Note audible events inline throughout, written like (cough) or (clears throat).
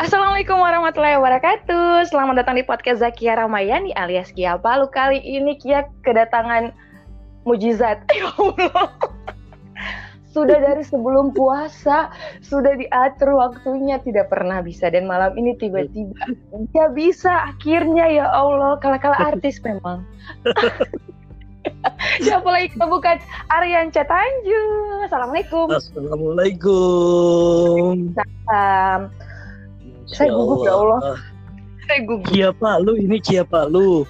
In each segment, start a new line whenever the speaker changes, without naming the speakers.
Assalamualaikum warahmatullahi wabarakatuh. Selamat datang di podcast Zakia Ramayani alias Kia Palu. Kali ini Kia kedatangan mujizat. (laughs) Ya Allah. Sudah dari sebelum puasa, sudah diatur waktunya tidak pernah bisa dan malam ini tiba-tiba dia bisa akhirnya ya Allah kala-kala artis memang. (laughs) Siapa lagi kita bukan Aryan Catanju. Assalamualaikum.
Assalamualaikum.
Salam. Saya gugup ya Allah. Saya gugup.
Kia Palu ini Kia Palu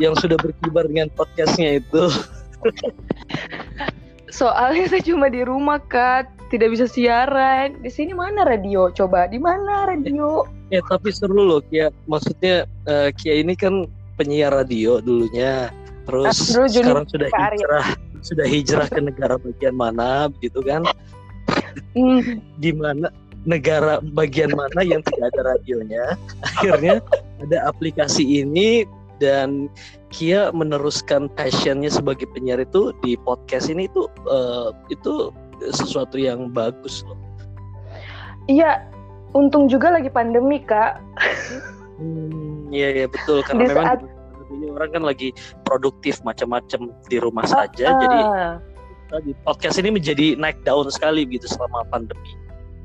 yang sudah berkibar dengan podcastnya itu.
Soalnya saya cuma di rumah Kak, tidak bisa siaran. Di sini mana radio? Coba di mana radio?
Ya tapi seru loh Kia. Maksudnya uh, Kia ini kan penyiar radio dulunya. Terus
dulu Juni
sekarang sudah hijrah, sudah hijrah ke negara bagian mana gitu kan?
Hmm,
Di mana negara bagian mana yang tidak ada radionya. (laughs) Akhirnya ada aplikasi ini dan Kia meneruskan passionnya sebagai penyiar itu di podcast ini itu eh, itu sesuatu yang bagus loh.
Iya, untung juga lagi pandemi Kak.
Hmm, iya iya betul karena
Di
memang
saat-
ini orang kan lagi produktif macam-macam di rumah saja jadi
Ah,
di podcast ini menjadi naik daun sekali gitu selama pandemi.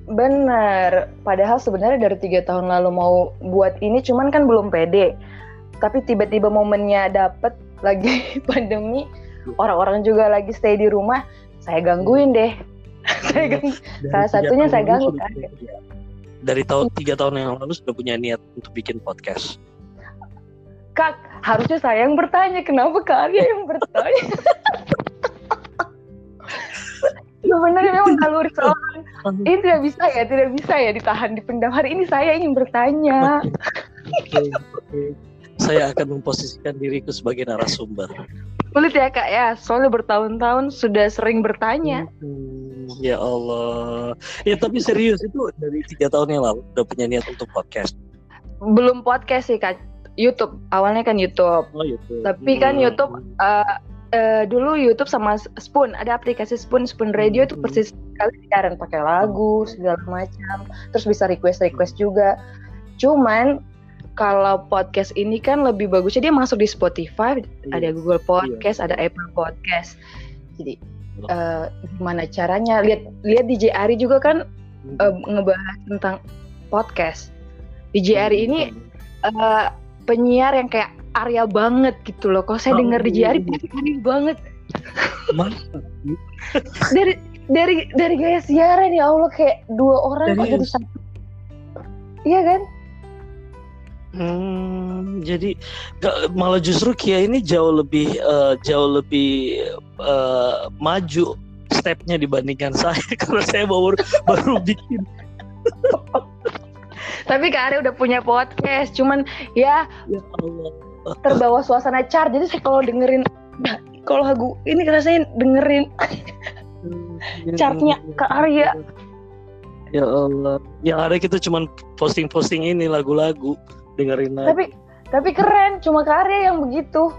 Bener. Padahal sebenarnya dari tiga tahun lalu mau buat ini, cuman kan belum pede. Tapi tiba-tiba momennya dapet (laughs) lagi pandemi, orang-orang juga lagi stay di rumah. Saya gangguin deh. (laughs) saya ganggu.
Dari
Salah satunya saya ganggu, kan?
Dari tahun tiga tahun yang lalu sudah punya niat untuk bikin podcast.
Kak, harusnya saya yang bertanya. Kenapa Kak Arya yang bertanya? (laughs) Sebenarnya memang naluri seorang ini tidak bisa ya, tidak bisa ya ditahan dipendam. Hari ini saya ingin bertanya.
Oke, oke. Saya akan memposisikan diriku sebagai narasumber.
Sulit ya kak ya, soalnya bertahun-tahun sudah sering bertanya.
Hmm, ya Allah. Ya tapi serius itu dari tiga tahun yang lalu udah punya niat untuk podcast.
Belum podcast sih kak, YouTube. Awalnya kan YouTube.
Oh YouTube.
Tapi kan YouTube eh, eh, dulu YouTube sama Spoon, ada aplikasi Spoon, Spoon Radio itu
Hmm.
persis sekali siaran pakai lagu segala macam. Terus bisa request-request juga. Cuman kalau podcast ini kan lebih bagusnya dia masuk di Spotify, ada Google Podcast, ada Apple Podcast. Jadi eh, gimana caranya? Lihat lihat di JRI juga kan eh, ngebahas tentang podcast. Di JRI ini eh, penyiar yang kayak Arya banget gitu loh. Kalau saya
Oh,
dengar di
iya.
JRI pasti Arya banget. (laughs) Dari dari dari gaya siaran ya Allah kayak dua orang kok jadi satu. Iya kan?
Hmm, jadi gak- malah justru Kia ini jauh lebih eh, jauh lebih eh, maju stepnya dibandingkan saya (laughs) karena saya baru baru bikin. (laughs)
Tapi Kak Arya udah punya podcast, cuman ya
Ya Allah.
Terbawa suasana chart. Jadi saya kalau dengerin nah, kalau lagu ini rasanya dengerin chartnya Kak Arya.
Ya Allah. Yang ada kita cuman posting-posting ini lagu-lagu dengerin lagu.
Tapi tapi keren, cuma Kak Arya yang begitu. (laughs)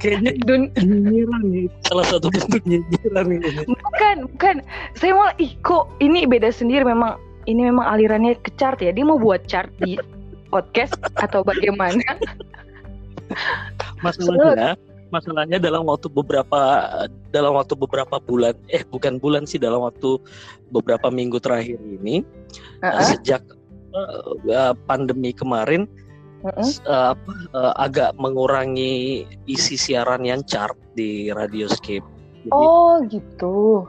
Kayaknya
Dun
nyinyiran nih. Salah satu bentuk nyinyiran ini.
Bukan, bukan. Saya malah ih kok ini beda sendiri memang ini memang alirannya ke chart ya. Dia mau buat chart di podcast atau bagaimana?
Masalahnya, masalahnya dalam waktu beberapa dalam waktu beberapa bulan, eh bukan bulan sih dalam waktu beberapa minggu terakhir ini
Heeh,
sejak eh, pandemi kemarin eh, apa, eh, agak mengurangi isi siaran yang chart di Radioscape. Jadi,
Oh, gitu.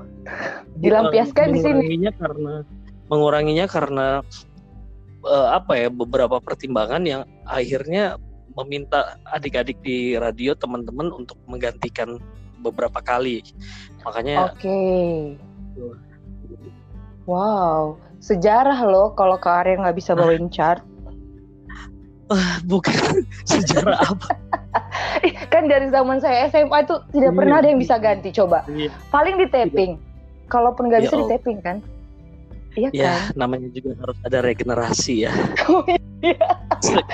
dilampiaskan di sini.
karena menguranginya karena eh, apa ya beberapa pertimbangan yang akhirnya meminta adik-adik di radio teman-teman untuk menggantikan beberapa kali makanya
Oke. Wow, sejarah loh kalau Kak Arya nggak bisa bawain chart. (laughs)
bukan (laughs) sejarah apa (laughs)
Eh, kan dari zaman saya SMA itu tidak
Iya.
pernah ada yang bisa ganti. Coba,
Iya.
paling di taping. Kalaupun nggak
Ya
bisa di taping kan? Iya
ya
kan?
namanya juga harus ada regenerasi ya
Iya.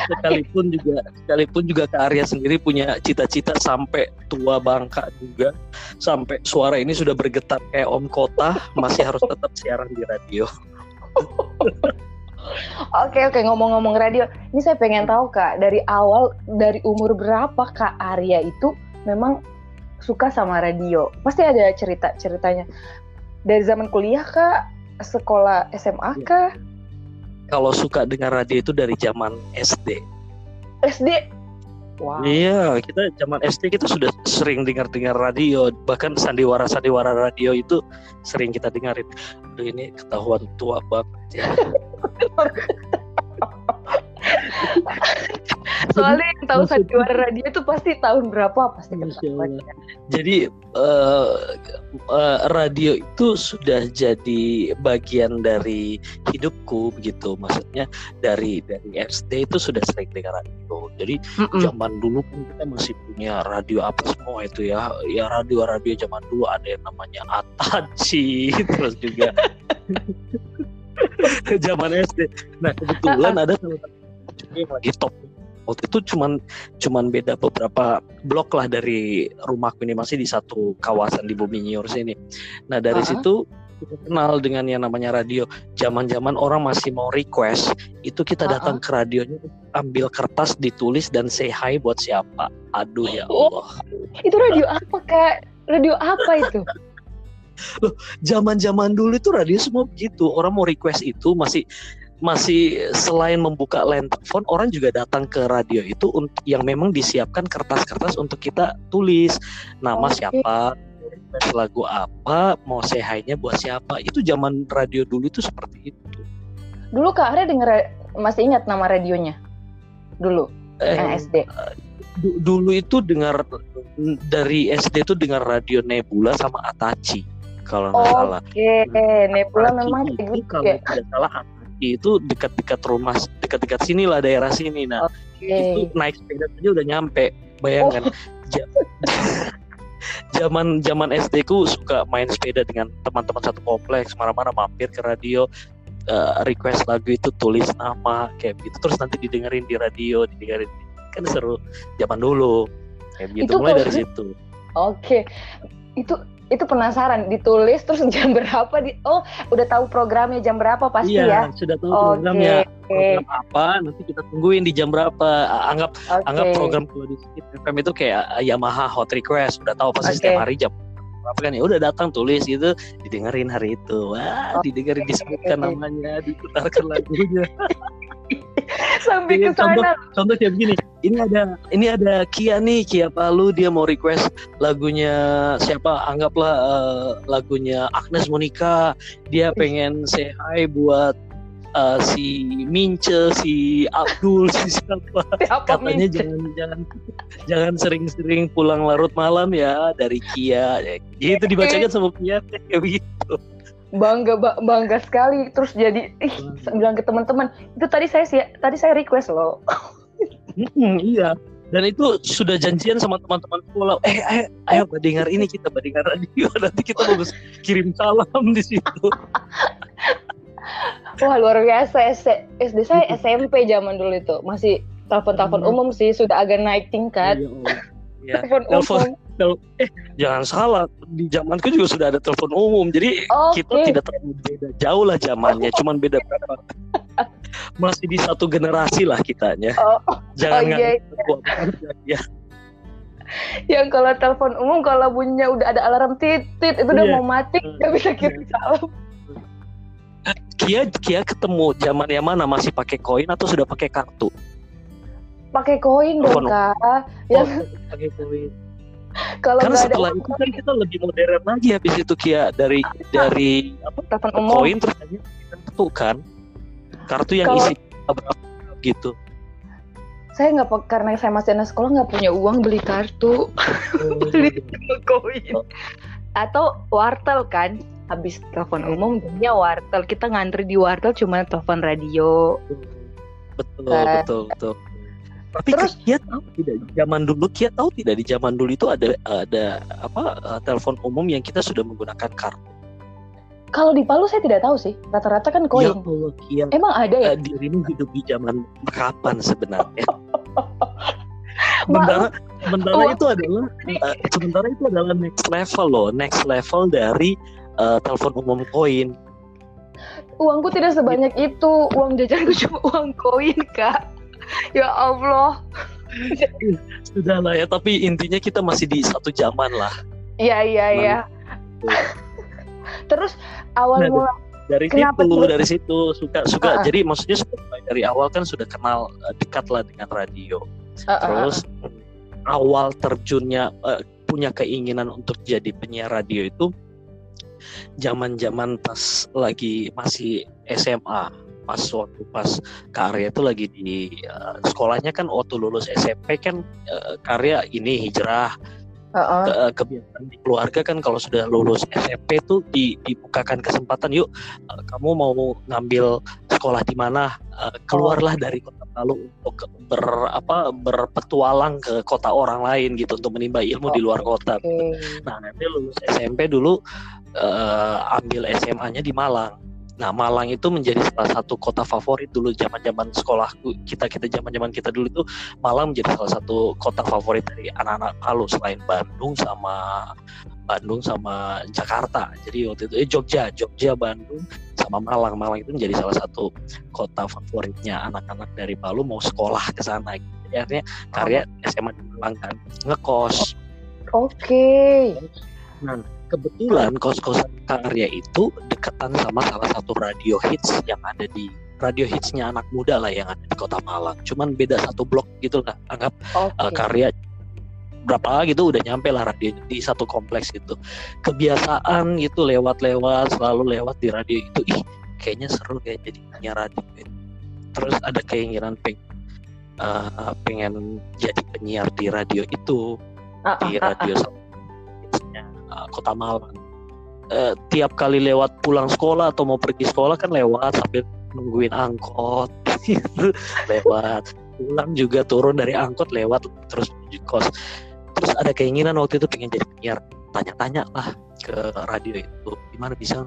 sekalipun juga sekalipun juga ke Arya sendiri punya cita-cita sampai tua bangka juga sampai suara ini sudah bergetar kayak om kota masih harus tetap siaran di radio.
Oke oke ngomong-ngomong radio, ini saya pengen tahu kak dari awal dari umur berapa kak Arya itu memang suka sama radio? Pasti ada cerita ceritanya dari zaman kuliah kak, sekolah SMA iya. kak?
kalau suka dengan radio itu dari zaman SD.
SD?
Wow. Iya, kita zaman SD kita sudah sering dengar-dengar radio, bahkan sandiwara-sandiwara radio itu sering kita dengarin. Aduh ini ketahuan tua banget ya. (laughs) (laughs)
Soalnya yang tahu sandiwara radio itu pasti tahun berapa pasti
Jadi uh, uh, radio itu sudah jadi bagian dari hidupku begitu. Maksudnya dari dari SD itu sudah sering dengar radio. Jadi mm -mm. zaman dulu kan kita masih punya radio apa semua itu ya. Ya radio-radio zaman dulu ada yang namanya Atachi (laughs) terus juga (laughs) zaman SD. Nah kebetulan ada salah satu yang lagi top waktu itu cuman cuman beda beberapa blok lah dari rumahku ini masih di satu kawasan di Bumi Nyur sini. Nah dari uh -huh. situ kita kenal dengan yang namanya radio. Zaman-zaman orang masih mau request, itu kita datang uh -huh. ke radionya, ambil kertas, ditulis dan say hi buat siapa. Aduh ya oh, Allah.
Oh, itu radio apa kak? Radio apa itu?
Loh, zaman-zaman dulu itu radio semua begitu. Orang mau request itu masih masih selain membuka line telepon orang juga datang ke radio itu untuk yang memang disiapkan kertas-kertas untuk kita tulis nama okay. siapa lagu apa mau sehainya buat siapa itu zaman radio dulu itu seperti itu
dulu kak Arya denger masih ingat nama radionya dulu eh, yang SD
dulu itu dengar dari SD itu dengar radio Nebula sama Atachi kalau nggak oh, salah.
Oke, okay. Nebula memang
itu kalau ya. tidak salah itu dekat-dekat rumah dekat-dekat sini lah daerah sini nah okay. itu naik sepeda aja udah nyampe bayangkan oh. (laughs) zaman zaman SD ku suka main sepeda dengan teman-teman satu kompleks mana-mana mampir ke radio uh, request lagu itu tulis nama kayak gitu terus nanti didengerin di radio didengerin kan seru zaman dulu kayak gitu mulai dari situ
oke okay. itu itu penasaran ditulis terus (laughs) jam berapa di oh udah tahu programnya jam berapa pasti
iya, ya? sudah tahu programnya. Program apa nanti kita tungguin di jam berapa. Anggap okay. anggap program kalau di FM itu kayak Yamaha Hot Request udah tahu pasti okay. setiap hari jam apa kan. Ya udah datang tulis gitu didengerin hari itu. Wah oh, didengerin disebutkan namanya diputarkan lagunya (laughs) (laughs)
sampai ke sana.
contoh, contoh kayak begini. Ini ada ini ada Kia nih Kia Palu dia mau request lagunya siapa? Anggaplah uh, lagunya Agnes Monica. Dia pengen say hi buat uh, si Mince si Abdul si siapa, (laughs) siapa katanya Mince? jangan jangan jangan sering-sering pulang larut malam ya dari Kia. Gitu dibacakan sama Kia kayak begitu
bangga bangga sekali terus jadi ih bilang ke teman-teman itu tadi saya sih tadi saya request loh
Hmm, iya. Dan itu sudah janjian sama teman-teman sekolah. Eh, ayo, ayo dengar ini kita dengar radio. (laughs) Nanti kita bagus kirim salam di situ. (laughs)
Wah luar biasa SD saya SMP zaman dulu itu masih telepon-telepon umum sih sudah agak naik tingkat. Iya, oh.
Ya. telepon umum. (laughs) Tel eh jangan salah di zamanku juga sudah ada telepon umum jadi okay. kita tidak terlalu beda jauh lah zamannya, cuman beda (laughs) berapa masih di satu generasi lah kitanya. Oh, Jangan oh, iya, iya.
ya. Yang kalau telepon umum kalau bunyinya udah ada alarm titit itu udah yeah. mau mati nggak bisa kirim salam.
Kia Kia ketemu zaman yang mana masih pakai koin atau sudah pakai kartu?
Pakai koin dong kak. Oh, yang pakai koin. (laughs)
Kalau Karena setelah itu kan kita lebih modern lagi habis itu Kia dari dari apa telepon umum. koin terus kartu kan kartu yang Kalo... isi berapa gitu.
Saya nggak karena saya masih anak sekolah nggak punya uang beli kartu. Oh, (laughs) beli koin. Oh. atau wartel kan. Habis telepon umum punya wartel. Kita ngantri di wartel cuma telepon radio.
Betul kan. betul betul tapi terus Kia tahu tidak zaman dulu Kia tahu tidak di zaman dulu itu ada ada apa uh, telepon umum yang kita sudah menggunakan kartu
Kalau di Palu saya tidak tahu sih. Rata-rata kan koin.
Ya Allah, Kia.
Emang ada ya?
Eh, dirimu hidup di zaman kapan sebenarnya? (laughs) sementara sementara
Oh.
itu adalah eh, sementara itu adalah next level loh, next level dari eh, telepon umum koin.
Uangku tidak sebanyak itu. Uang jajanku cuma uang koin, Kak. Ya Allah.
Sudah lah ya, tapi intinya kita masih di satu zaman lah.
Iya, iya, iya. (laughs) Terus awal
Nah,
mula
Dari
Kenapa
situ, dari situ suka suka.
Ah.
Jadi maksudnya mulai dari awal kan sudah kenal eh, dekat lah dengan radio.
Ah, ah.
Terus awal terjunnya eh, punya keinginan untuk jadi penyiar radio itu zaman-zaman pas lagi masih SMA pas waktu pas karya itu lagi di eh, sekolahnya kan waktu lulus SMP kan eh, karya ini hijrah
Ah, ah.
ke, eh, kebiasaan di keluarga kan kalau sudah lulus SMP tuh di, dibukakan kesempatan yuk eh, kamu mau ngambil sekolah di mana Eh, keluarlah dari kota Palu untuk ber apa berpetualang ke kota orang lain gitu untuk menimba ilmu di luar kota.
Oke.
Nah nanti lulus SMP dulu eh, ambil SMA-nya di Malang. Nah Malang itu menjadi salah satu kota favorit dulu zaman-zaman sekolahku kita kita zaman-zaman kita dulu itu Malang menjadi salah satu kota favorit dari anak-anak Palu selain Bandung sama Bandung sama Jakarta. Jadi waktu itu eh Jogja, Jogja, Bandung sama Malang. Malang itu menjadi salah satu kota favoritnya anak-anak dari Palu mau sekolah ke sana. Jadi artinya karya SMA di Malang kan ngekos.
Oke.
Kebetulan kos-kosan karya itu dekatan sama salah satu radio hits yang ada di radio hitsnya anak muda lah yang ada di kota Malang. Cuman beda satu blok gitu lah. Anggap
Oke.
uh, karya berapa gitu udah nyampe lah radio di satu kompleks gitu kebiasaan gitu lewat-lewat selalu lewat di radio itu ih kayaknya seru kayak jadi penyiar radio gitu. terus ada keinginan peng uh, pengen jadi penyiar di radio itu
Ah, ah,
di
ah, ah.
radio hitsnya, uh, kota Malang. Eh, tiap kali lewat pulang sekolah atau mau pergi sekolah kan lewat sambil nungguin angkot. (laughs) Gitu. Lewat. Pulang juga turun dari angkot lewat terus menuju kos. Terus ada keinginan waktu itu pengen jadi penyiar. Tanya-tanya lah ke radio itu gimana bisa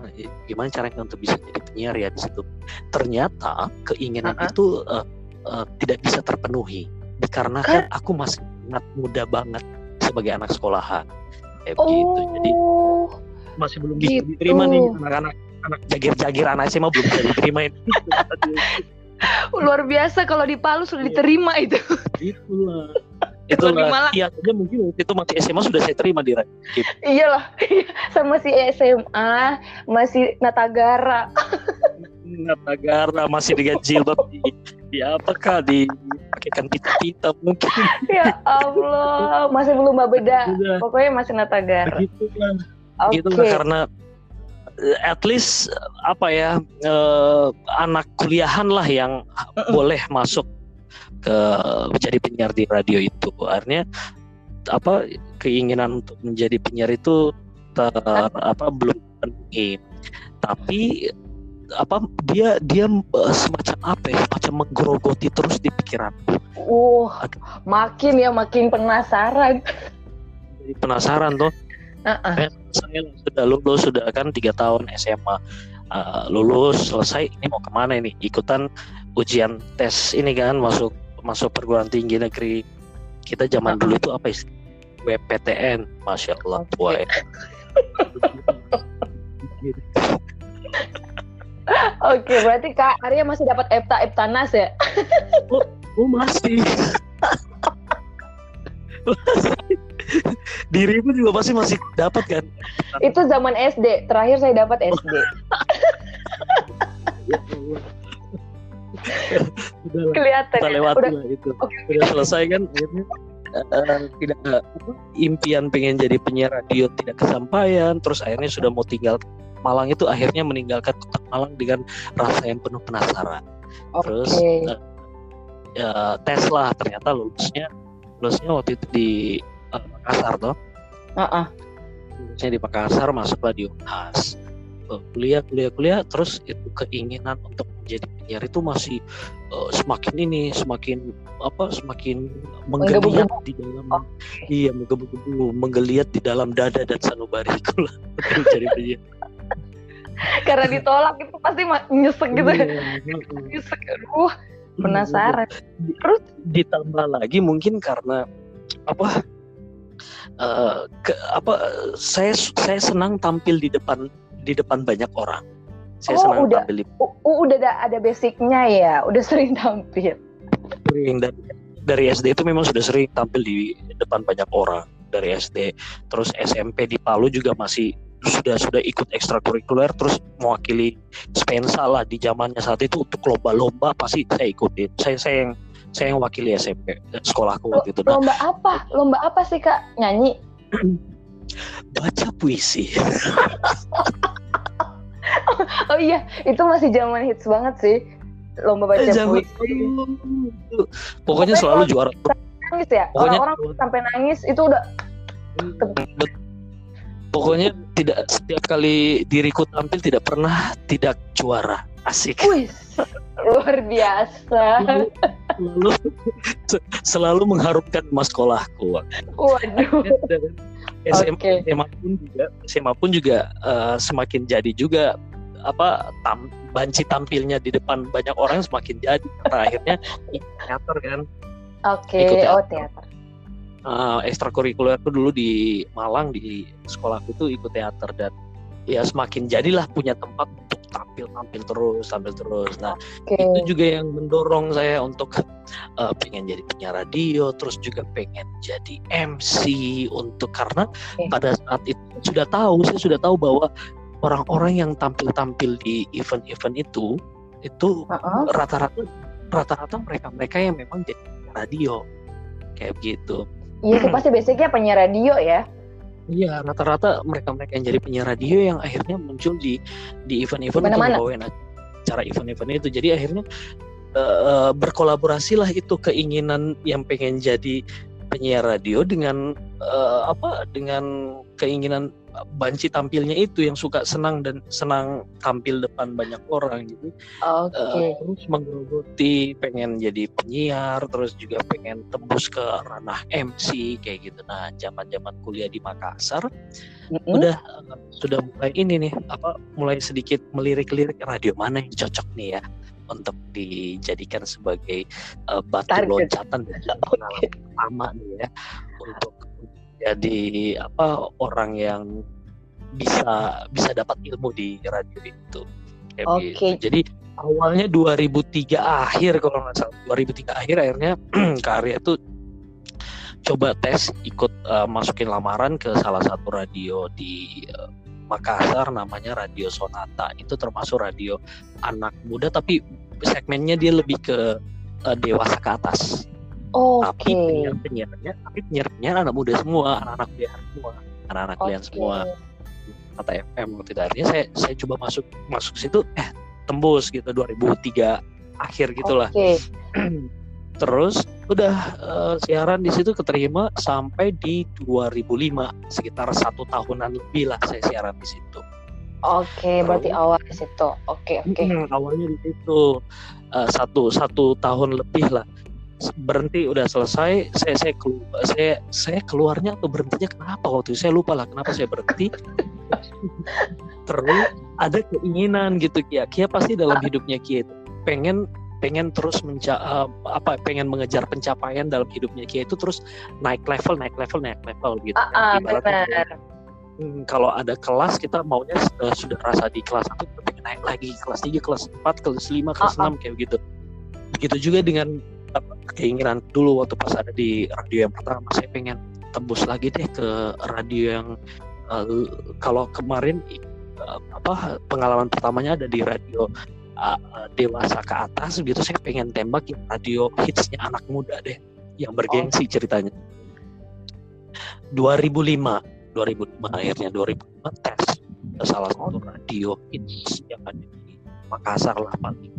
gimana caranya untuk bisa jadi penyiar ya di situ? Ternyata keinginan
Uh-uh.
itu eh, eh, tidak bisa terpenuhi. Dikarenakan aku masih sangat muda banget sebagai anak sekolahan kayak begitu jadi
Oh.
masih belum bisa
Gitu.
diterima nih anak-anak anak jagir-jagir anak SMA belum bisa diterima ini (laughs)
Luar biasa kalau di Palu sudah
Iya.
diterima itu.
itulah (laughs)
Malang.
iya aja mungkin waktu itu masih SMA sudah saya terima di radio
Iyalah. Sama si SMA, masih Natagara.
negara masih dengan jilbab di, di apakah di pakaikan pita-pita mungkin?
Ya Allah, masih belum beda. Pokoknya masih Oke.
gitu lah karena eh, at least apa ya eh, anak kuliahan lah yang boleh masuk ke menjadi penyiar di radio itu. Artinya apa keinginan untuk menjadi penyiar itu ter, apa belum terpenuhi. Tapi apa dia dia eh, semacam apa ya semacam menggerogoti terus di pikiran.
Wah, makin ya makin penasaran.
jadi penasaran tuh.
Uh-uh.
Eh, saya sudah lulus sudah kan tiga tahun SMA Eh, lulus selesai ini mau ke mana ini? Ikutan ujian tes ini kan masuk masuk perguruan tinggi negeri. Kita zaman dulu itu apa sih? WPTN masya Allah tua (laughs) (laughs) ya.
Oke, berarti Kak Arya masih dapat Epta Eptanas ya?
oh masih (laughs) dirimu juga pasti masih dapat kan
Itu zaman SD. Terakhir saya dapat SD.
Allah. (laughs) Udahlah.
Kelihatan. ya.
lewat
Udah.
itu
Oke.
udah selesai kan akhirnya eh, tidak apa, impian pengen jadi penyiar radio tidak kesampaian terus akhirnya sudah mau tinggal Malang itu akhirnya meninggalkan kota Malang dengan rasa yang penuh penasaran terus
Oke.
eh, ya, tes lah ternyata lulusnya lulusnya waktu itu di eh, Makassar toh
Uh-uh.
lulusnya di Makassar masuklah di Unhas Eh, kuliah kuliah kuliah terus itu keinginan untuk menjadi penyiar itu masih eh, semakin ini semakin apa semakin menggeliat di dalam
Oke.
iya menggebu-gebu menggeliat di dalam dada dan sanubariku lah (laughs) menjadi penyiar (laughs)
karena ditolak itu pasti nyesek gitu. Ya (laughs) nyesek aduh penasaran.
Terus ditambah lagi mungkin karena apa uh, ke, apa saya saya senang tampil di depan di depan banyak orang. Saya
oh,
senang
udah,
tampil di
uh, udah ada, ada basicnya ya udah sering tampil.
Sering dari dari SD itu memang sudah sering tampil di depan banyak orang dari SD terus SMP di Palu juga masih sudah sudah ikut ekstrakurikuler terus mewakili Spensa lah di zamannya saat itu untuk lomba-lomba pasti saya ikutin. Saya saya yang saya yang wakili SMP sekolahku waktu itu.
Nah, lomba apa? Lomba apa sih kak? Nyanyi?
Baca puisi. (laughs)
Oh iya itu masih zaman hits banget sih lomba baca eh, puisi.
pokoknya selalu juara
nangis ya orang-orang sampai nangis itu udah
pokoknya tidak setiap kali diriku tampil tidak pernah tidak juara. Asik.
Wih, luar biasa.
Selalu selalu mengharumkan mas sekolahku.
Waduh.
SMA, okay. SMA pun juga SMA pun juga uh, semakin jadi juga apa tam, banci tampilnya di depan banyak orang semakin jadi. Karena akhirnya (laughs) teater kan.
Oke okay. oh teater
uh, ekstrakurikuler itu dulu di Malang di sekolahku itu ikut teater dan ya semakin jadilah punya tempat untuk tampil tampil terus tampil terus nah okay. itu juga yang mendorong saya untuk uh, pengen jadi penyiar radio terus juga pengen jadi MC untuk karena okay. pada saat itu sudah tahu saya sudah tahu bahwa orang-orang yang tampil-tampil di event-event itu itu rata-rata uh -uh. rata-rata mereka-mereka yang memang jadi radio kayak gitu
Iya sih pasti basicnya penyiar radio ya.
Iya rata-rata mereka-mereka yang jadi penyiar radio yang akhirnya muncul di di event-event untuk bawain acara event-event itu. Jadi akhirnya uh, berkolaborasi lah itu keinginan yang pengen jadi penyiar radio dengan uh, apa dengan keinginan banci tampilnya itu yang suka senang dan senang tampil depan banyak orang gitu.
Okay.
Uh, terus menggerogoti pengen jadi penyiar, terus juga pengen tembus ke ranah MC kayak gitu. Nah, zaman-zaman kuliah di Makassar mm-hmm. udah uh, sudah mulai ini nih apa mulai sedikit melirik-lirik radio mana yang cocok nih ya untuk dijadikan sebagai uh, batu Target. loncatan dan (laughs) pengalaman pertama nih ya untuk jadi apa orang yang bisa bisa dapat ilmu di radio itu.
Oke. Okay.
Gitu. Jadi awalnya 2003 akhir kalau nggak salah 2003 akhir akhirnya (clears throat) karya itu coba tes ikut uh, masukin lamaran ke salah satu radio di uh, Makassar namanya Radio Sonata itu termasuk radio anak muda tapi segmennya dia lebih ke uh, dewasa ke atas
Oh,
tapi okay. penyiar penyiarnya tapi penyiar penyiar anak muda semua anak-anak kuliah semua anak-anak kuliah okay. semua kata FM waktu itu akhirnya saya saya coba masuk masuk situ eh tembus gitu 2003 akhir gitulah okay. (clears throat) terus udah uh, siaran di situ keterima sampai di 2005 sekitar satu tahunan lebih lah saya siaran di situ
Oke, okay, berarti awal di situ. Oke, okay, oke. Okay.
Hmm, awalnya di situ uh, satu satu tahun lebih lah berhenti udah selesai saya saya keluar saya saya keluarnya atau berhentinya kenapa waktu itu? Saya lupa lah kenapa saya berhenti. (laughs) Terus ada keinginan gitu Kia. Kia pasti dalam hidupnya Kia itu pengen pengen terus menca uh, apa pengen mengejar pencapaian dalam hidupnya Kia itu terus naik level naik level naik level gitu
uh, uh, benar.
Hmm, kalau ada kelas kita maunya uh, sudah rasa di kelas satu pengen naik lagi kelas 3 kelas 4 kelas 5 kelas uh, uh. 6 kayak gitu. Begitu juga dengan keinginan dulu waktu pas ada di radio yang pertama. Saya pengen tembus lagi deh ke radio yang uh, kalau kemarin uh, apa pengalaman pertamanya ada di radio uh, dewasa ke atas gitu saya pengen tembak yang radio hitsnya anak muda deh yang bergengsi oh. ceritanya. 2005 2005 akhirnya 2005 tes salah satu radio hits yang ada di Makassar lah paling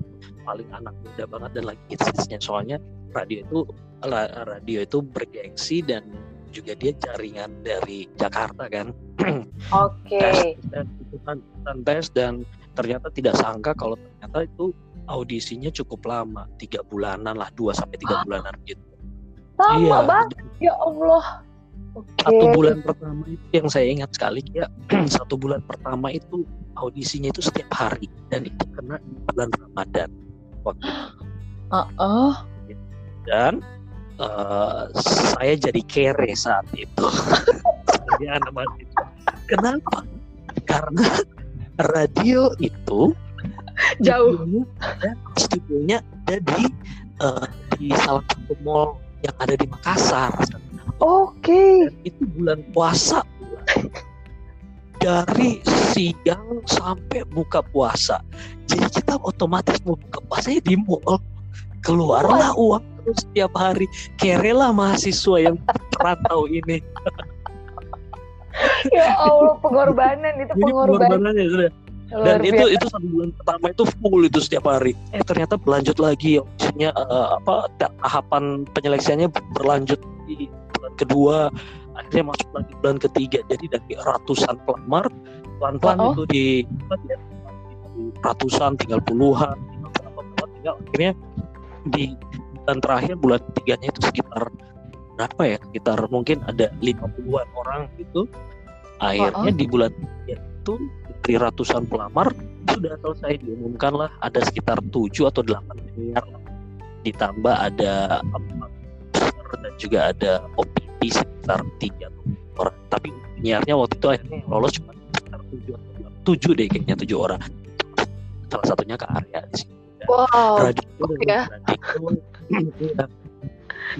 paling anak muda banget dan lagi hitsnya soalnya radio itu radio itu bergengsi dan juga dia jaringan dari Jakarta kan.
Oke. Okay.
tes, tes, tes dan ternyata tidak sangka kalau ternyata itu audisinya cukup lama, tiga bulanan lah, dua sampai tiga bulanan gitu.
Lama iya. banget, ya Allah.
Satu bulan pertama itu yang saya ingat sekali ya (clears throat) satu bulan pertama itu audisinya itu setiap hari dan itu kena bulan Ramadan waktu.
Uh -uh.
dan uh, saya jadi kere saat itu. (laughs) anak. Kenapa? Karena radio itu
Jauh.
studionya ada, di uh, di salah satu mall yang ada di Makassar.
Oke.
Dan itu bulan puasa dari siang sampai buka puasa. Jadi kita otomatis mau buka puasanya di mall. Keluarlah uang terus setiap hari. Kerelah mahasiswa yang perantau ini.
Ya Allah, pengorbanan itu pengorbanan.
pengorbanannya sudah.
Luar
Dan itu
biasa.
itu satu bulan pertama itu full itu setiap hari. Eh ternyata berlanjut lagi maksudnya eh, apa tahapan penyeleksiannya berlanjut di bulan kedua akhirnya masuk lagi bulan ketiga. Jadi dari ratusan pelamar pelan-pelan
Oh.
itu di ya, di ratusan tinggal puluhan tinggal berapa tinggal akhirnya di bulan terakhir bulan ketiganya itu sekitar berapa ya sekitar mungkin ada 50-an orang gitu. Akhirnya di bulan ketiga itu dari ratusan pelamar sudah selesai diumumkan lah ada sekitar 7 atau 8 miliar. Ditambah ada dan juga ada OPT sekitar 3 atau 4 orang tapi penyiarnya waktu itu akhirnya yang lolos cuma sekitar 7 atau 7 deh kayaknya 7 orang salah satunya ke area di sini
Wow.
radio dan
ya.
iya.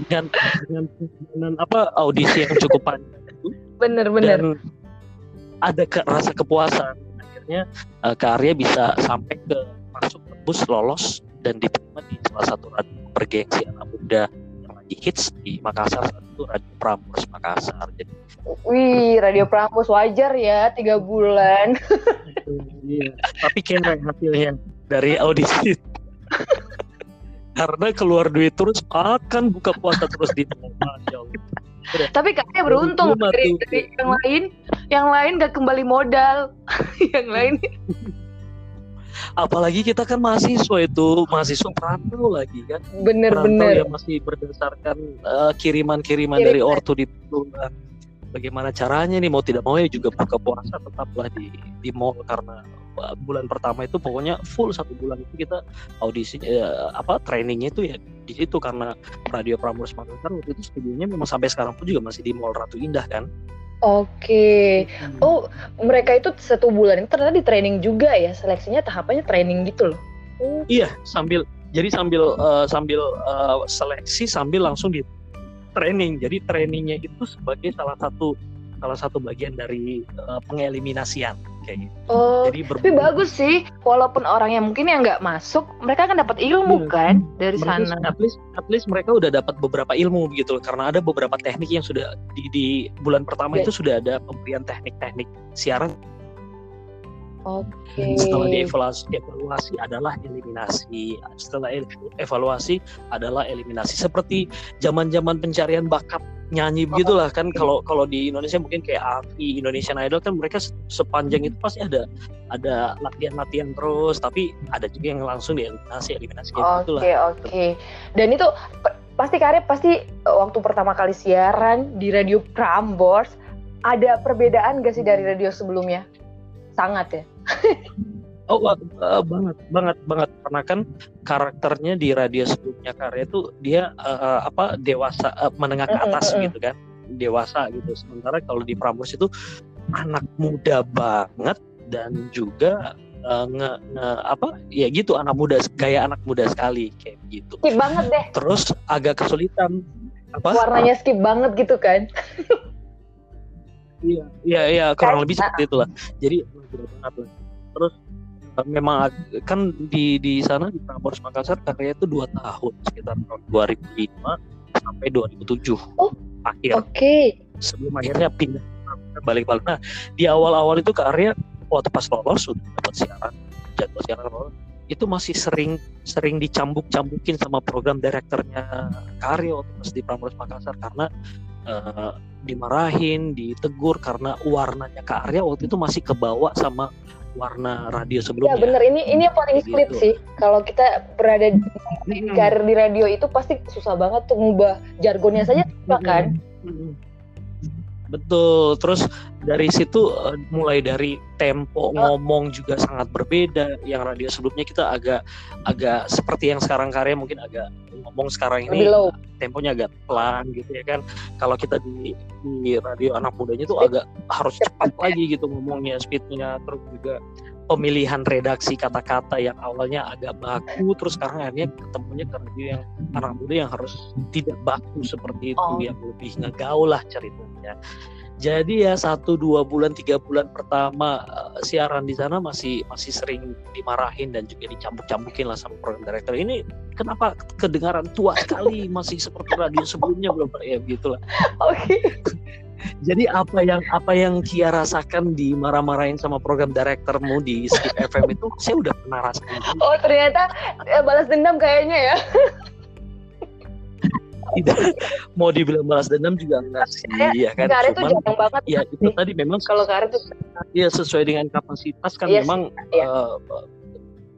dengan, dengan apa audisi yang cukup panjang
Bener-bener.
dan ada ke, rasa kepuasan akhirnya uh, Kak Arya bisa sampai ke masuk tembus lolos dan diterima di salah satu radio bergengsi anak muda lagi hits di Makassar saat itu Radio Prambors Makassar jadi
Wih, Radio Prambos wajar ya, tiga bulan.
iya. tapi keren hasilnya dari audisi karena keluar duit terus akan buka puasa terus di Allah.
Tapi kakaknya beruntung dari, dari yang lain, yang lain gak kembali modal. (laughs) yang lain
apalagi kita kan mahasiswa itu mahasiswa perantau lagi kan perantau
bener-bener.
yang masih berdasarkan eh, kiriman-kiriman
Kiriman.
dari ortu di Nah, bagaimana caranya nih mau tidak mau ya juga buka puasa tetaplah di di mall karena bulan pertama itu pokoknya full satu bulan itu kita audisi eh, apa trainingnya itu ya di situ karena Radio Prambors Makassar waktu itu studionya memang sampai sekarang pun juga masih di Mall Ratu Indah kan
Oke. Oh, mereka itu satu bulan itu ternyata di training juga ya. Seleksinya tahapannya training gitu loh.
Iya, sambil jadi sambil eh, sambil eh, seleksi sambil langsung di training. Jadi trainingnya itu sebagai salah satu salah satu bagian dari eh, pengeliminasian kayak gitu.
Oh,
Jadi
tapi bagus sih. Walaupun orang yang mungkin yang nggak masuk, mereka kan dapat ilmu
Iya.
kan dari
Mereka,
sana.
at least at least mereka udah dapat beberapa ilmu gitu loh. karena ada beberapa teknik yang sudah di, di bulan pertama
Iya.
itu sudah ada pemberian teknik-teknik siaran
Oke.
dan setelah dievaluasi evaluasi adalah eliminasi setelah el- evaluasi adalah eliminasi seperti zaman-zaman pencarian bakat nyanyi begitulah kan kalau kalau di Indonesia mungkin kayak AVI Indonesian Idol kan mereka se- sepanjang itu pasti ada ada latihan-latihan terus tapi ada juga yang langsung dieliminasi eliminasi kayak
Oke
gitulah
oke. Dan itu pasti karya pasti uh, waktu pertama kali siaran di radio Prambors ada perbedaan gak sih dari radio sebelumnya? Sangat ya. (laughs)
Oh eh, banget banget banget karena kan karakternya di radio sebelumnya karya itu dia eh, apa dewasa eh, menengah ke atas
mm-mm.
gitu kan dewasa gitu sementara kalau di Prambors itu anak muda banget dan juga eh, nge, nge- apa ya gitu anak muda gaya anak muda sekali kayak gitu
Skip banget deh.
terus agak kesulitan apa
Warnanya skip banget gitu kan.
Iya, iya, iya, kurang
Kan?
lebih seperti itulah. Jadi. Terus memang kan di di sana di Prambors Makassar karya itu dua tahun sekitar tahun 2005 sampai 2007
Oh,
akhir
Oke.
sebelum akhirnya pindah balik-balik. Nah di awal-awal itu karya waktu pas lolos sudah dapat siaran jadwal siaran lolos itu masih sering sering dicambuk-cambukin sama program direkturnya karya waktu pas di Prambors Makassar karena eh, dimarahin, ditegur karena warnanya Kak Arya waktu itu masih kebawa sama warna radio
Ya
sebelumnya.
bener ini ini yang paling sulit
gitu.
sih. Kalau kita berada di
Mm-mm.
karir di radio itu pasti susah banget tuh ngubah jargonnya saja susah kan.
Mm-mm. betul terus dari situ uh, mulai dari tempo oh. ngomong juga sangat berbeda yang radio sebelumnya kita agak agak seperti yang sekarang karya mungkin agak ngomong sekarang ini temponya agak pelan gitu ya kan. Kalau kita di di radio anak mudanya tuh agak harus cepat (laughs) lagi gitu ngomongnya speednya. Terus juga pemilihan redaksi kata-kata yang awalnya agak baku terus sekarang akhirnya ketemunya ke radio yang anak muda yang harus tidak baku seperti itu oh. yang lebih ngegaul lah ceritanya jadi ya satu dua bulan tiga bulan pertama uh, siaran di sana masih masih sering dimarahin dan juga dicambuk-cambukin lah sama program director ini kenapa kedengaran tua sekali (laughs) masih seperti radio sebelumnya belum ya gitulah oke okay. Jadi apa yang apa yang Kia rasakan di marah-marahin sama program direkturmu di Skip FM itu saya udah pernah rasain.
Oh ternyata ya, balas dendam kayaknya ya. (laughs)
Tidak mau dibilang balas dendam juga enggak sih ya kan. Cuman itu banget. Ya itu tadi memang kalau karet itu ya sesuai dengan kapasitas kan yes, iya memang iya. uh,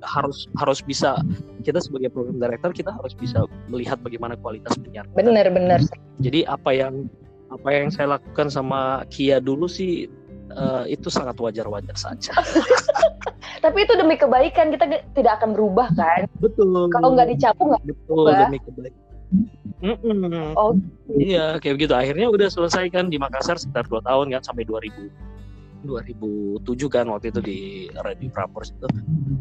harus harus bisa kita sebagai program director kita harus bisa melihat bagaimana kualitas penyiar.
Benar benar.
Jadi apa yang apa yang saya lakukan sama Kia dulu sih uh, itu sangat wajar-wajar saja. (laughs)
Tapi itu demi kebaikan kita tidak akan berubah kan?
Betul.
Kalau nggak dicapu nggak
Betul berubah. demi kebaikan. Oh. Iya kayak begitu. Akhirnya udah selesai kan di Makassar sekitar dua tahun kan sampai 2000 2007 kan waktu itu di Radio Prambors itu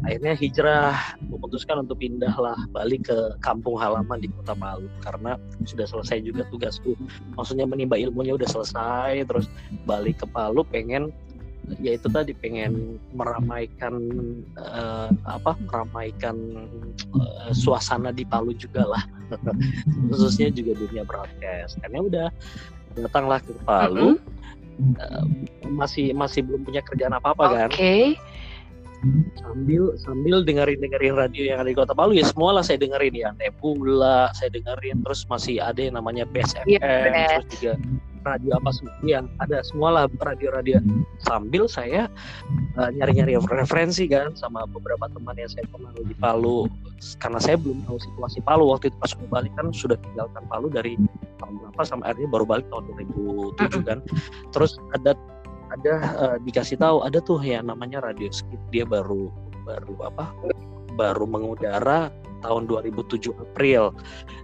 akhirnya hijrah memutuskan untuk pindah lah balik ke kampung halaman di kota Palu karena sudah selesai juga tugasku maksudnya menimba ilmunya udah selesai terus balik ke Palu pengen ya itu tadi pengen meramaikan uh, apa meramaikan uh, suasana di Palu juga lah. (laughs) Khususnya juga dunia broadcast. Karena udah datanglah ke Palu mm -hmm uh, masih masih belum punya kerjaan apa apa okay. kan sambil sambil dengerin dengerin radio yang ada di kota Palu ya semua lah saya dengerin. Ya Nebula saya dengerin. Terus masih ada yang namanya BSFM yeah, terus juga radio apa semua yang ada semualah radio-radio. Sambil saya uh, nyari-nyari referensi kan sama beberapa teman yang saya kenal di Palu. Karena saya belum tahu situasi Palu waktu itu pas balik kan sudah tinggalkan Palu dari tahun berapa sampai akhirnya baru balik tahun 2007 kan. Terus ada ada uh, dikasih tahu ada tuh yang namanya radio skip. Dia baru baru apa? Baru mengudara tahun 2007 April.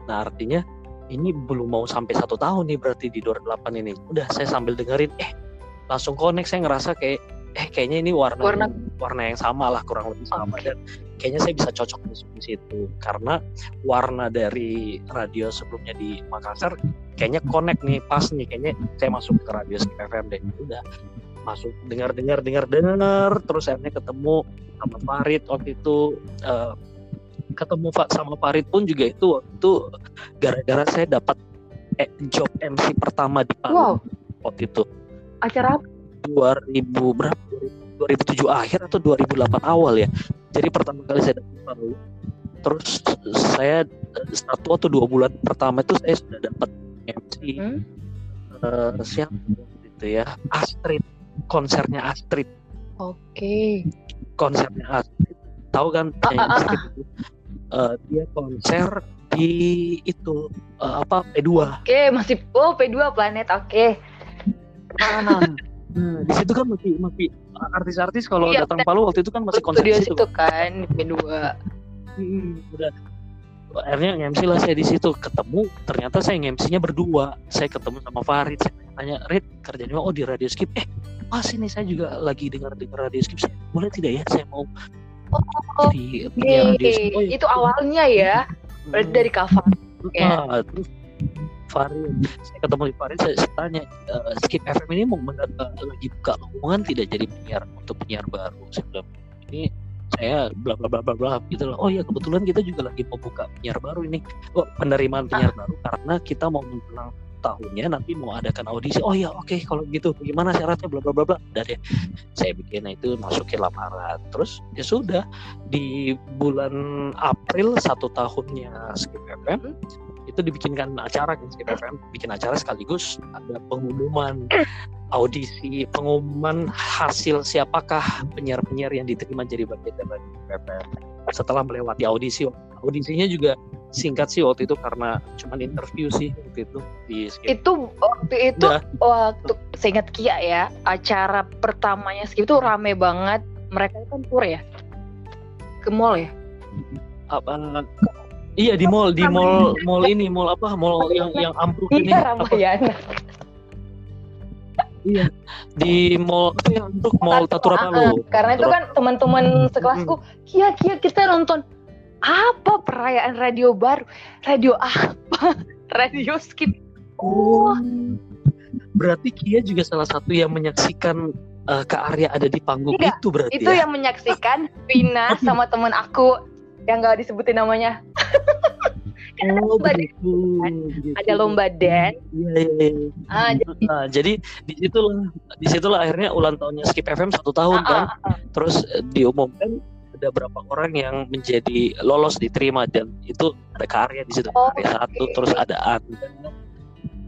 Nah artinya ini belum mau sampai satu tahun nih berarti di 2008 ini. Udah saya sambil dengerin eh langsung connect. Saya ngerasa kayak eh kayaknya ini warna warna yang, warna. yang sama lah kurang lebih sama. Okay. dan kayaknya saya bisa cocok di situ. Karena warna dari radio sebelumnya di Makassar kayaknya connect nih pas nih. Kayaknya saya masuk ke radio FM deh. Udah masuk dengar dengar dengar dengar. Terus akhirnya ketemu sama Farid waktu itu uh, ketemu Pak sama Farid pun juga itu waktu gara-gara saya dapat eh, job MC pertama di Palu wow. waktu itu.
Acara apa?
2000 berapa? 2007 akhir atau 2008 awal ya. Jadi pertama kali saya dapat Palu. Terus saya satu atau dua bulan pertama itu saya sudah dapat MC hmm? uh, siapa itu ya Astrid konsernya Astrid.
Oke. Okay.
Konsernya Astrid tahu kan ah, ah, ah, ah uh, dia konser di itu uh, apa P2. Oke,
okay, masih oh P2 planet. Oke. Okay.
Nah, nah, di situ kan masih masih artis-artis kalau iya, datang Palu waktu itu kan masih konser
di situ kan P2.
Hmm, udah akhirnya nge-MC lah saya di situ ketemu ternyata saya nge-MC-nya berdua saya ketemu sama Farid saya tanya Red kerjanya oh di radio skip eh pas ini saya juga lagi dengar dengar radio skip saya boleh tidak ya saya mau
Oh, okay. oh, ya. itu awalnya ya. Berarti dari cover.
Ya. Ah, terus Farid, saya ketemu di Farid, saya, saya tanya, uh, Skip FM ini mau uh, lagi buka lowongan tidak jadi penyiar untuk penyiar baru. Saya bilang, ini saya bla bla bla bla bla gitu loh. Oh ya kebetulan kita juga lagi mau buka penyiar baru ini. Oh penerimaan penyiar ah. baru karena kita mau menjelang tahunnya nanti mau adakan audisi oh ya oke okay, kalau gitu gimana syaratnya? Bla bla bla bla. Dan ya saya bikin itu masukin lamaran. Terus ya sudah di bulan April satu tahunnya Skip FM itu dibikinkan acara kan Skip FM bikin acara sekaligus ada pengumuman audisi pengumuman hasil siapakah penyiar-penyiar yang diterima jadi bagian dari Skip FM setelah melewati audisi audisinya juga singkat sih waktu itu karena cuma interview sih waktu itu di Skip.
Itu waktu itu
Udah.
waktu seingat Kia ya, acara pertamanya Skip itu rame banget. Mereka kan tour ya. Ke mall ya.
apa iya di mall di mall mall ini mall apa mall yang yang ambruk ini
Iya
apa
Ramayana.
Iya di mall apa yang ambruk mall Tatura
Ah, ah.
Palu
Karena itu kan teman-teman
Hmm.
sekelasku, Kia Kia kita nonton apa perayaan radio baru? Radio apa? (laughs) Radio Skip.
oh berarti Kia juga salah satu yang menyaksikan eh, Kak Arya ada di panggung
Iya,
itu berarti
Itu
ya
yang menyaksikan Vina sama temen aku yang gak disebutin namanya. (laughs)
oh
lomba
begitu, begitu.
Ada lomba dance.
iya iya, iya.
Ah, jadi
Nah, jadi di situlah di situlah akhirnya ulang tahunnya Skip FM satu tahun
ah,
kan
ah, ah.
terus eh, diumumkan ada berapa orang yang menjadi lolos diterima dan itu ada karya di situ
Oh,
karya satu
oke.
terus ada anda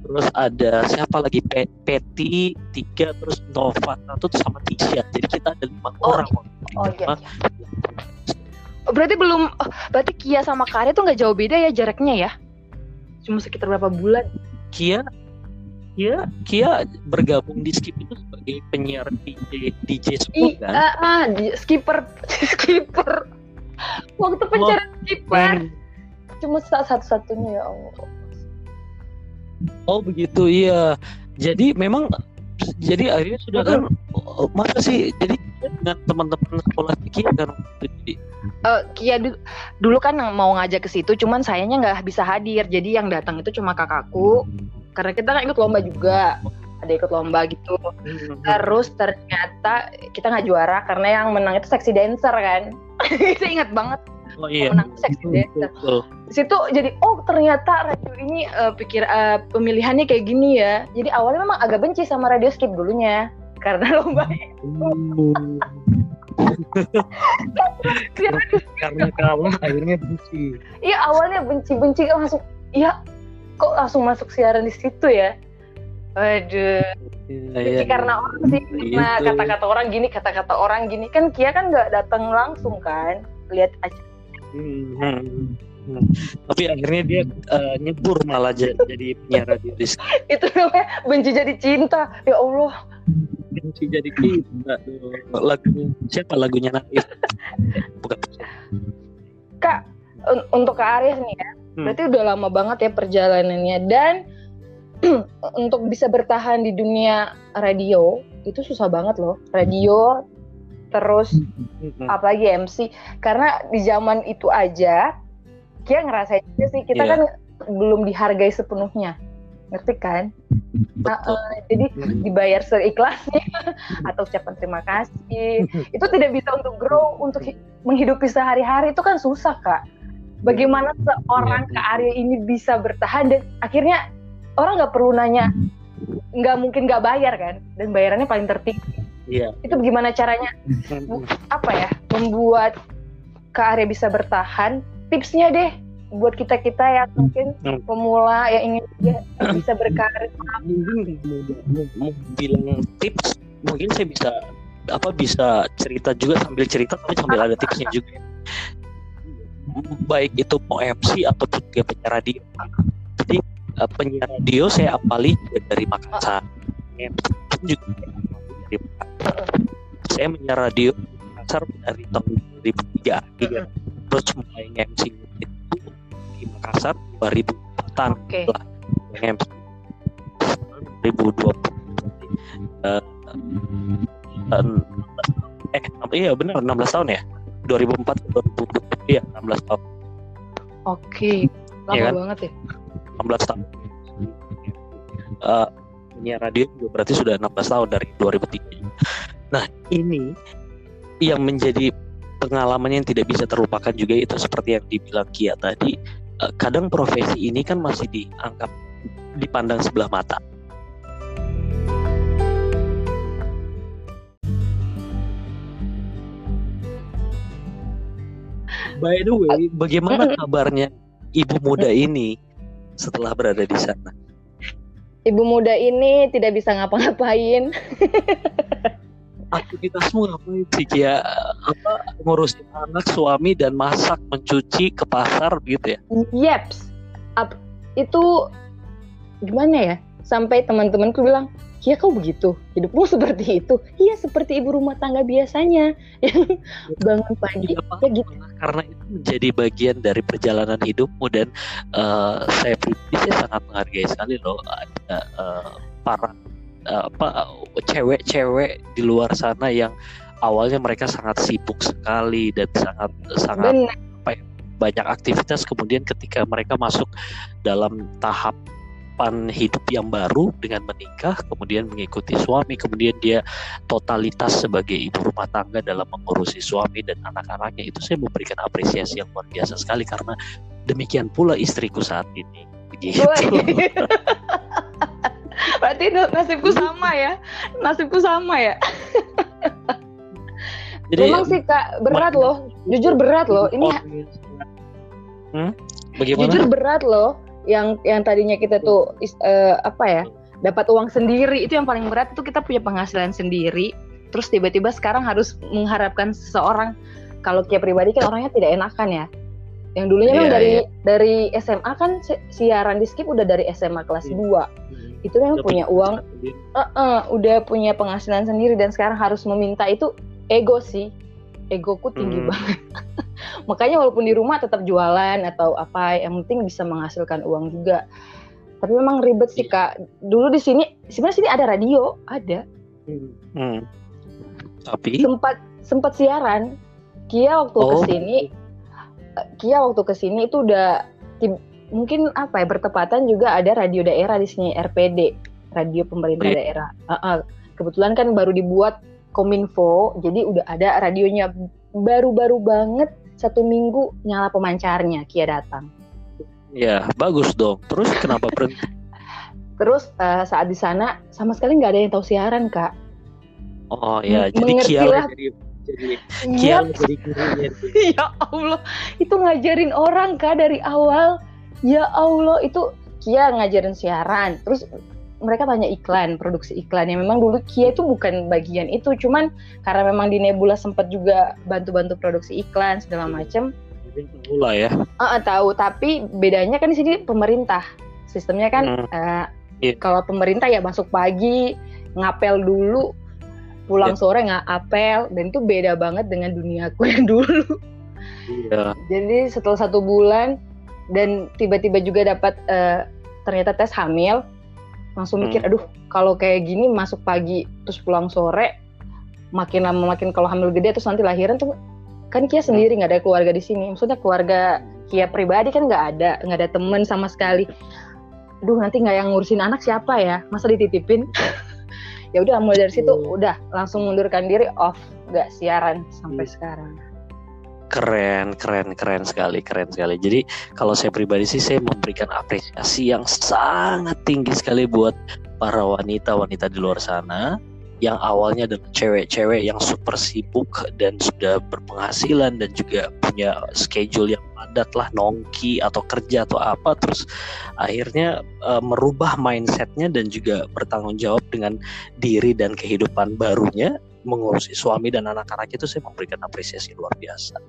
terus ada siapa lagi Pe- Peti tiga terus Nova satu sama Tisha jadi kita ada lima
Oh,
orang
Oh iya.
Lima.
Oh, berarti belum oh, berarti Kia sama Karya tuh nggak jauh beda ya jaraknya ya? Cuma sekitar berapa bulan?
Kia Kia Kia bergabung di Skip itu sebagai penyiar DJ DJ Sport kan
ah, ah, di- skipper (laughs) skipper. Waktu pencarian skipper cuma sa- satu-satunya ya Allah.
Oh begitu iya. Jadi memang jadi akhirnya sudah kan oh, masa sih jadi dengan teman-teman sekolah Kia kan jadi
Eh, Kia du- dulu kan mau ngajak ke situ, cuman sayangnya nggak bisa hadir. Jadi yang datang itu cuma kakakku. Karena kita kan ikut lomba juga, ada ikut lomba gitu. Terus ternyata kita nggak juara karena yang menang itu seksi dancer kan. (laughs) Saya ingat banget
oh iya
menang seksi dancer.
betul.
Di situ jadi oh ternyata radio ini eh, pikir eh, pemilihannya kayak gini ya. Jadi awalnya memang agak benci sama radio skip dulunya karena lomba
Hmm. Karena (laughs) kalah akhirnya benci.
Iya awalnya benci-benci langsung iya kok langsung masuk siaran di situ ya. Waduh,
Iya, iya.
karena orang sih karena
Gitu.
kata-kata orang gini, kata-kata orang gini kan Kia kan nggak datang langsung kan lihat aja.
Hmm, hmm. Tapi akhirnya dia eh, nyebur malah jadi, penyiar radio di Skip. (laughs)
Itu namanya benci jadi cinta. Ya Allah,
benci jadi dong. Lagunya siapa lagunya Naif? (laughs) Bukan.
Un- untuk Kak Aris nih ya,
Hmm.
berarti udah lama banget ya perjalanannya dan (clears throat) untuk bisa bertahan di dunia radio itu susah banget loh. Radio terus
Hmm.
apalagi MC karena di zaman itu aja Kia ngerasain juga sih kita
Iya.
kan belum dihargai sepenuhnya. Ngerti kan? Nah, eh, jadi dibayar seikhlasnya (laughs) atau ucapan terima kasih. (laughs) Itu tidak bisa untuk grow untuk hi- menghidupi sehari-hari. Itu kan susah kak. Bagaimana seorang
Iya.
Kak Arya ini bisa bertahan dan akhirnya orang nggak perlu nanya nggak mungkin nggak bayar kan? Dan bayarannya paling tertinggi.
Iya.
itu bagaimana caranya apa ya membuat Kak Arya bisa bertahan tipsnya deh buat kita kita yang mungkin
Hmm.
pemula yang ingin dia bisa berkarir.
Mungkin mau- bilang tips mungkin saya bisa apa bisa cerita juga sambil cerita tapi sambil ada tipsnya juga. Baik itu mau MC ataupun juga penyiar radio. Jadi eh, penyiar radio saya apali juga dari Makassar. MC pun juga dari Makassar. Saya menyiar radio di Makassar dari tahun 2003 akhir terus mulai MC itu di Makassar 2004
oke.
Yang 2020 eh, dan eh iya benar 16 tahun ya? 2004 ke 2020 iya 16 tahun.
Oke lama
Iya kan?
banget ya.
16 tahun. Eh, penyiar radio juga berarti sudah 16 tahun dari 2003 nah ini yang menjadi pengalaman yang tidak bisa terlupakan juga itu seperti yang dibilang Kia tadi eh, kadang profesi ini kan masih dianggap dipandang sebelah mata. By the way, bagaimana kabarnya ibu muda ini setelah berada di sana?
ibu muda ini tidak bisa ngapa-ngapain (laughs)
aktivitasmu ngapain? Sih Kia apa ngurusin anak suami dan masak mencuci ke pasar gitu ya?
Yeps. Ap, itu gimana ya? Sampai teman-temanku bilang Kia kau begitu? Hidupmu (laughs) seperti itu? Iya seperti ibu rumah tangga biasanya. Yang (laughs) bangun pagi
Tidak
ya gitu.
Karena itu menjadi bagian dari perjalanan hidupmu dan eh, saya pribadi saya sangat menghargai sekali loh ada eh, para apa cewek-cewek di luar sana yang awalnya mereka sangat sibuk sekali dan sangat sangat
benar.
banyak aktivitas. Kemudian ketika mereka masuk dalam tahapan hidup yang baru dengan menikah kemudian mengikuti suami kemudian dia totalitas sebagai ibu rumah tangga dalam mengurusi suami dan anak-anaknya itu saya memberikan apresiasi yang luar biasa sekali karena demikian pula istriku saat ini. Begitu. (laughs)
berarti nasibku sama ya nasibku sama ya
jadi
Memang sih kak berat loh, jujur berat loh. Ini
hmm? bagaimana
jujur berat loh. Yang yang tadinya kita tuh eh, apa ya dapat uang sendiri itu yang paling berat itu kita punya penghasilan sendiri. Terus tiba-tiba sekarang harus mengharapkan seseorang. Kalau kayak pribadi kan orangnya tidak enakan ya. Yang dulunya memang
Iya,
dari
iya.
dari SMA kan si- siaran di skip udah dari SMA kelas
Iya.
2 Itu memang
Udah
punya uang. Eh, udah punya penghasilan sendiri dan sekarang harus meminta itu ego sih. Egoku tinggi
Hmm.
banget. (laughs) Makanya walaupun di rumah tetap jualan atau apa yang penting bisa menghasilkan uang juga. Tapi memang ribet sih kak. Dulu di sini sebenarnya sini ada radio ada.
Hmm. tapi?
Sempat sempat siaran. Kia waktu
Oh.
ke sini eh, Kia waktu ke sini itu udah mungkin apa ya bertepatan juga ada radio daerah di sini RPD radio pemerintah
iya.
daerah. Ah, ah. kebetulan kan baru dibuat kominfo jadi udah ada radionya baru-baru banget satu minggu nyala pemancarnya Kia datang.
Ya bagus dong. Terus kenapa berhenti (laughs)
terus eh, saat di sana sama sekali nggak ada yang tahu siaran kak.
Oh ya
M-
jadi Kia jadi jadi Kia
Iya.
jadi gurunya. (laughs)
Ya Allah, itu ngajarin orang kak dari awal. Ya Allah, itu Kia ngajarin siaran. Terus mereka tanya iklan, produksi iklan. Yang memang dulu Kia itu bukan bagian itu, cuman karena memang di Nebula sempat juga bantu-bantu produksi iklan segala macem.
Jadi pemula ya
ah, tahu, tapi bedanya kan di sini pemerintah. Sistemnya kan
Hmm.
eh,
Iya.
kalau pemerintah ya masuk pagi, ngapel dulu, pulang
Iya.
sore nggak apel, dan itu beda banget dengan duniaku (laughs) yang dulu.
iya
Jadi setelah satu bulan dan tiba-tiba juga dapat eh, ternyata tes hamil, langsung mikir, aduh kalau kayak gini masuk pagi terus pulang sore, makin lama makin kalau hamil gede terus nanti lahiran tuh kan Kia sendiri nggak ada keluarga di sini. Maksudnya keluarga Kia pribadi kan nggak ada, nggak ada temen sama sekali. Aduh nanti nggak yang ngurusin anak siapa ya? Masa dititipin? (laughs) ya udah mulai dari situ
Hmm.
udah langsung mundurkan diri off, nggak siaran sampai
Hmm.
sekarang.
Keren keren keren sekali keren sekali. Jadi kalau saya pribadi sih saya memberikan apresiasi yang sangat tinggi sekali buat para wanita-wanita di luar sana yang awalnya adalah cewek-cewek yang super sibuk dan sudah berpenghasilan dan juga punya schedule yang padat lah nongki atau kerja atau apa terus akhirnya eh, merubah mindsetnya dan juga bertanggung jawab dengan diri dan kehidupan barunya mengurusi suami dan anak-anak itu saya memberikan apresiasi luar biasa.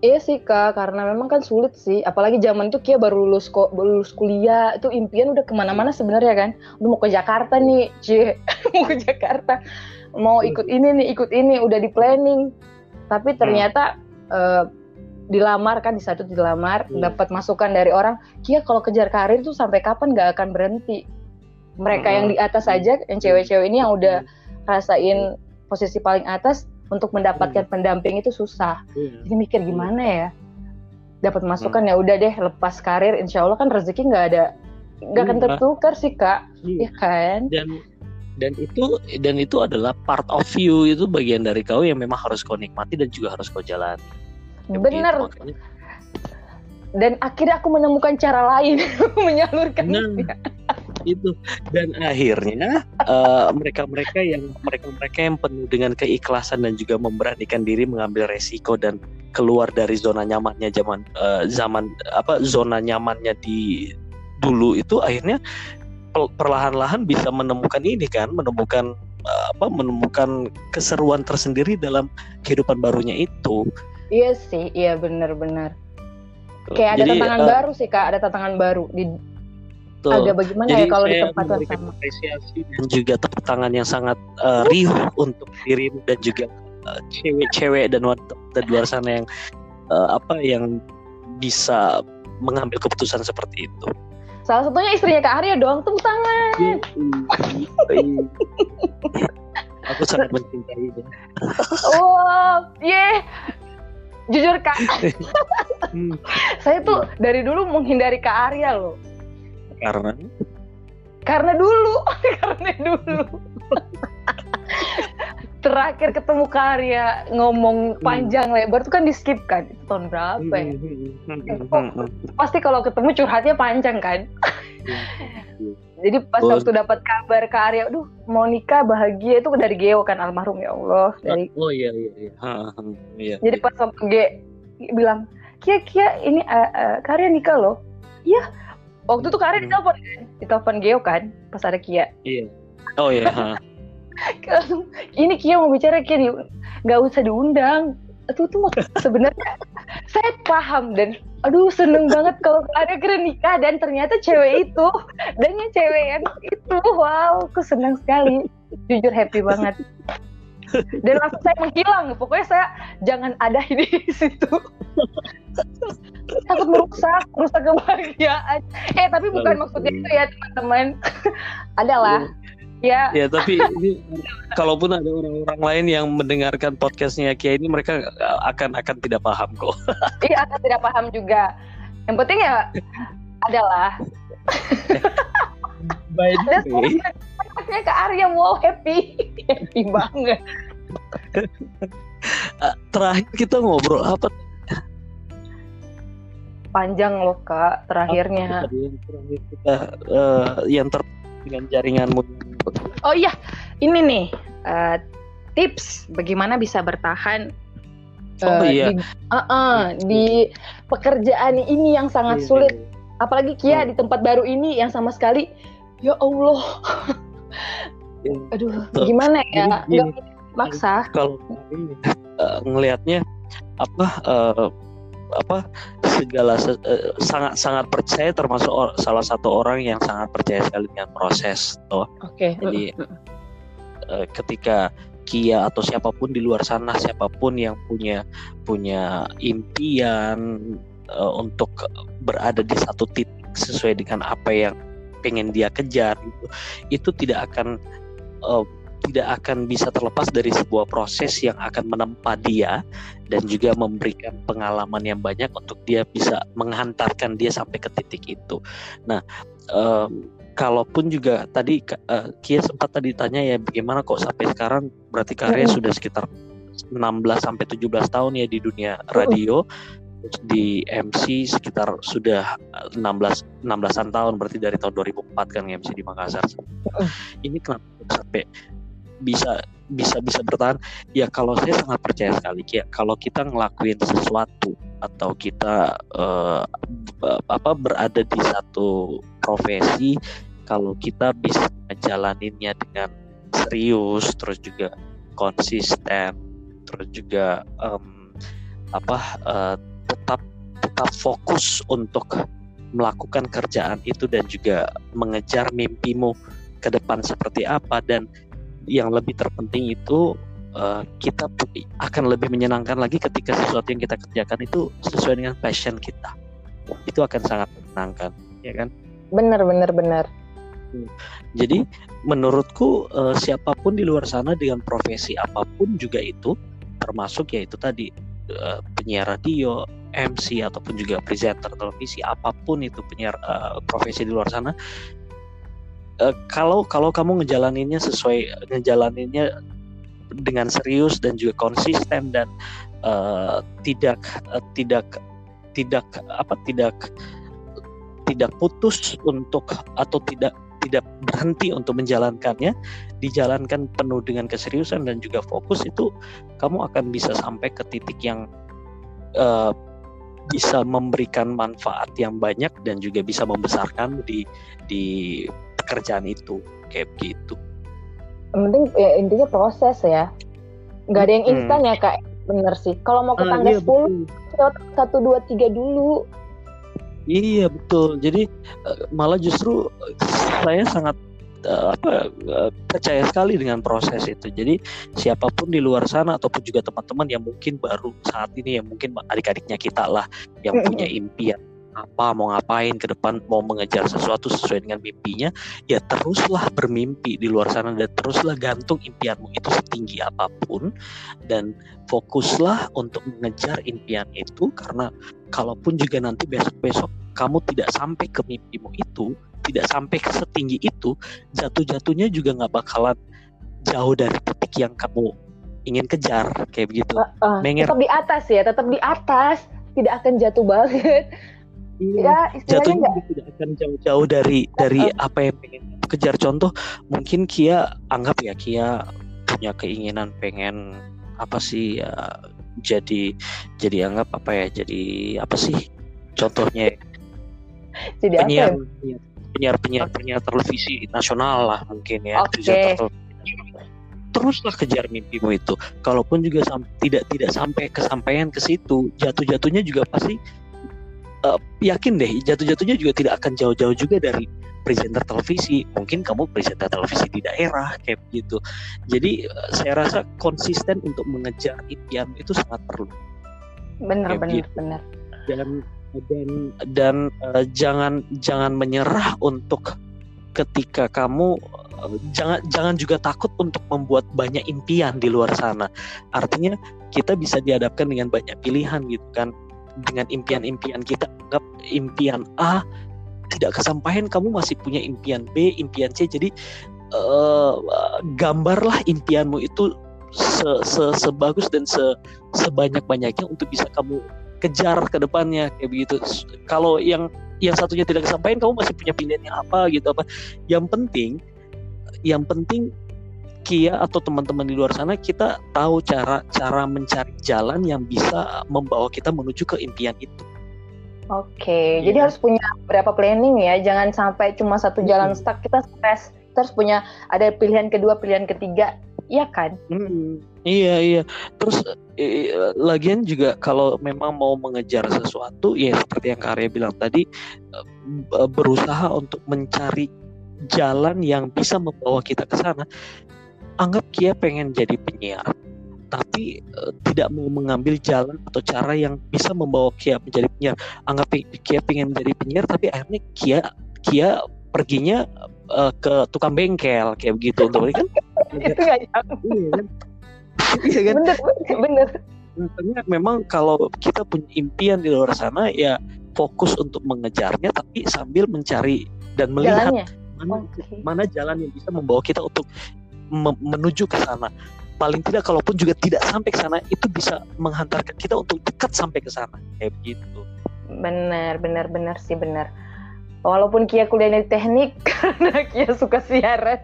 Iya sih kak, karena memang kan sulit sih. Apalagi zaman itu Kia baru lulus kok, baru lulus kuliah, itu impian udah ke mana-mana sebenarnya kan. Udah mau ke Jakarta nih, cie, (laughs) mau ke Jakarta, mau ikut ini nih, ikut ini, udah di planning. Tapi ternyata eh, dilamar kan di satu dilamar,
Hmm.
dapat masukan dari orang, Kia kalau kejar karir tuh sampai kapan nggak akan berhenti. Mereka
Hmm.
yang di atas aja, yang cewek-cewek ini yang udah rasain posisi paling atas untuk mendapatkan pendamping itu susah jadi mikir gimana ya dapat masukan ya udah deh lepas karir insya Allah kan rezeki nggak ada nggak akan
Iya.
tertukar sih kak
Iya.
ya kan
dan dan itu dan itu adalah part of you itu bagian dari kau yang memang harus kau nikmati dan juga harus kau jalani. Ya
bener
begitu, makanya.
Dan akhirnya aku menemukan cara lain (laughs) menyalurkan
Nah, itu dan akhirnya eh, mereka-mereka yang mereka-mereka yang penuh dengan keikhlasan dan juga memberanikan diri mengambil resiko dan keluar dari zona nyamannya zaman eh, zaman apa zona nyamannya di dulu itu akhirnya perlahan-lahan bisa menemukan ini kan menemukan apa menemukan keseruan tersendiri dalam kehidupan barunya itu.
Iya sih, iya benar-benar. Kayak ada tantangan uh, baru sih kak, ada tantangan baru di Tuh. agak bagaimana ya Jadi ya kalau di tempat yang sama.
Apresiasi dan juga tepuk tangan yang sangat uh, riuh untuk dirimu dan juga cewek-cewek uh, dan wanita di luar sana yang uh, apa yang bisa mengambil keputusan seperti itu.
Salah satunya istrinya Kak Arya doang tepuk tangan. Iya,
iya. Aku sangat mencintai dia.
Wow, yeah. Jujur Kak, (laughs) hmm. saya tuh dari dulu menghindari Kak Arya loh.
Karena?
Karena dulu, (laughs) karena dulu. (laughs) Terakhir ketemu Karya ngomong hmm. panjang lebar tuh kan di skip kan itu tahun berapa ya? Oh, pasti kalau ketemu curhatnya panjang kan? Jadi pas waktu dapat kabar ke Arya, aduh mau nikah bahagia itu dari Geo kan almarhum ya Allah dari.
Oh iya iya iya.
iya. Jadi pas sama Ge bilang, Kia Kia ini uh, uh, Karya nikah loh. Iya. Waktu itu Karya hmm. ditelepon kan, ditelepon Geo kan pas ada Kia.
Iya. Oh iya. (laughs)
ini Kia mau bicara Kia nggak usah diundang. Itu tuh sebenarnya saya paham dan aduh seneng banget kalau ada kira nikah dan ternyata cewek itu dan yang cewek yang itu wow aku senang sekali. Jujur happy banget. Dan langsung saya menghilang. Pokoknya saya jangan ada di situ. Takut merusak merusak kebahagiaan. Eh tapi bukan maksudnya itu ya teman-teman. Adalah
Ya. Ya, tapi ini kalaupun ada orang-orang lain yang mendengarkan podcastnya Kia ini mereka akan akan tidak paham kok. (laughs)
Iya, akan tidak paham juga. Yang penting ya adalah
By the way,
ke Arya wow happy, happy banget. (laughs)
Terakhir kita ngobrol apa?
Panjang loh kak, terakhirnya.
Yang terakhir kita uh, yang ter dengan jaringanmu
Oh iya, ini nih uh, tips bagaimana bisa bertahan
uh, oh, iya.
di, uh -uh, di pekerjaan ini yang sangat iya, sulit. Iya. Apalagi Kia hmm. di tempat baru ini yang sama sekali, ya Allah. Iya. (laughs) Aduh, gimana ya? Gak maksa.
Kalau uh, ngelihatnya apa uh, apa segala uh, sangat sangat percaya termasuk or, salah satu orang yang sangat percaya sekali dengan proses toh.
Oke. Okay.
Jadi uh, ketika Kia atau siapa pun di luar sana siapa pun yang punya punya impian uh, untuk berada di satu titik sesuai dengan apa yang pengen dia kejar gitu itu tidak akan uh, tidak akan bisa terlepas dari sebuah proses yang akan menempa dia dan juga memberikan pengalaman yang banyak untuk dia bisa menghantarkan dia sampai ke titik itu. Nah, um, kalaupun juga tadi uh, Kia sempat tadi tanya ya bagaimana kok sampai sekarang berarti karya hmm. sudah sekitar 16 sampai 17 tahun ya di dunia radio. di MC sekitar sudah 16 16-an tahun berarti dari tahun 2004 kan MC di Makassar. Ini kenapa sampai bisa bisa bisa bertahan. Ya kalau saya sangat percaya sekali ya kalau kita ngelakuin sesuatu atau kita uh, apa berada di satu profesi kalau kita bisa menjalaninnya dengan serius terus juga konsisten terus juga um, apa uh, tetap tetap fokus untuk melakukan kerjaan itu dan juga mengejar mimpimu ke depan seperti apa dan yang lebih terpenting itu uh, kita akan lebih menyenangkan lagi ketika sesuatu yang kita kerjakan itu sesuai dengan passion kita. Itu akan sangat menyenangkan ya kan?
Benar benar benar.
Hmm. jadi menurutku uh, siapa pun di luar sana dengan profesi apa pun juga itu termasuk yaitu tadi uh, penyiar radio MC ataupun juga presenter televisi apa pun itu penyiar uh, profesi di luar sana uh, kalau kalau kamu ngejalaninnya sesuai ngejalaninnya dengan serius dan juga konsisten dan uh, tidak uh, tidak tidak apa tidak tidak putus untuk atau tidak tidak berhenti untuk menjalankannya dijalankan penuh dengan keseriusan dan juga fokus itu kamu akan bisa sampai ke titik yang uh, bisa memberikan manfaat yang banyak dan juga bisa membesarkan di di pekerjaan itu kayak begitu
yang penting ya intinya proses ya nggak ada yang
Hmm.
instan ya kak bener sih kalau mau ke
Ah,
tangga
iya,
10
betul.
lewat satu dua tiga dulu
Iya betul. Jadi eh, malah justru saya sangat eh, apa eh, percaya sekali dengan proses itu. Jadi siapa pun di luar sana ataupun juga teman-teman yang mungkin baru saat ini yang mungkin adik-adiknya kita lah yang punya impian apa mau ngapain ke depan mau mengejar sesuatu sesuai dengan mimpinya ya teruslah bermimpi di luar sana dan teruslah gantung impianmu itu setinggi apa pun dan fokuslah untuk mengejar impian itu karena kalaupun juga nanti besok-besok kamu tidak sampai ke mimpimu itu, tidak sampai ke setinggi itu, jatuh-jatuhnya juga nggak bakalan jauh dari titik yang kamu ingin kejar kayak begitu.
Uh,
Menger.
tetap di atas ya tetap di atas tidak akan jatuh banget ya istilahnya
Jatuhnya juga tidak akan jauh-jauh dari dari apa yang pengen kejar. Contoh mungkin Kia anggap ya Kia punya keinginan pengen apa sih ya, jadi jadi anggap apa ya jadi apa sih contohnya
jadi apa ya?
penyiar penyiar penyiar penyiar televisi nasional lah mungkin ya televisi. teruslah kejar mimpimu itu kalaupun juga sam- tidak tidak sampai kesampaian ke situ jatuh jatuhnya juga pasti eh, yakin deh jatuh jatuhnya juga tidak akan jauh-jauh juga dari presenter televisi. Mungkin kamu presenter televisi di daerah kayak begitu jadi eh, saya rasa konsisten untuk mengejar impian itu sangat perlu.
Bener
Kayak
bener
gitu.
bener
dan dan dan eh, jangan jangan menyerah untuk ketika kamu jangan jangan juga takut untuk membuat banyak impian di luar sana. Artinya kita bisa dihadapkan dengan banyak pilihan gitu kan dengan impian-impian kita anggap impian A tidak kesampaian kamu masih punya impian B impian C jadi eh, gambarlah impianmu itu se, se- sebagus dan se, sebanyak-banyaknya untuk bisa kamu kejar ke depannya kayak begitu. Kalau yang yang satunya tidak kesampaian kamu masih punya pilihannya apa gitu apa. Yang penting yang penting Kia atau teman-teman di luar sana kita tahu cara cara mencari jalan yang bisa membawa kita menuju ke impian itu.
oke
Iya.
jadi harus punya berapa planning ya jangan sampai cuma satu jalan
Mm-mm.
stuck kita stres harus punya ada pilihan kedua pilihan ketiga iya kan
Hmm, iya iya. Terus eh, lagian juga kalau memang mau mengejar sesuatu ya seperti yang Karya bilang tadi eh, berusaha untuk mencari jalan yang bisa membawa kita ke sana. Anggap Kia pengen jadi penyiar, tapi eh, tidak mau mengambil jalan atau cara yang bisa membawa Kia menjadi penyiar. Anggap Kia pengen menjadi penyiar tapi akhirnya Kia Kia perginya eh, ke tukang bengkel kayak begitu. Untuk kan? (laughs)
Itu nggak nyambung.
iya kan?
Bener bener
Makanya memang kalau kita punya impian di luar sana ya fokus untuk mengejarnya tapi sambil mencari dan melihat
jalannya?
mana mana jalan yang bisa membawa kita untuk menuju ke sana. Paling tidak kalaupun juga tidak sampai ke sana itu bisa menghantarkan kita untuk dekat sampai ke sana. Kayak begitu.
bener bener bener sih bener walaupun Kia kuliahnya di teknik (laughs) karena Kia suka siaran.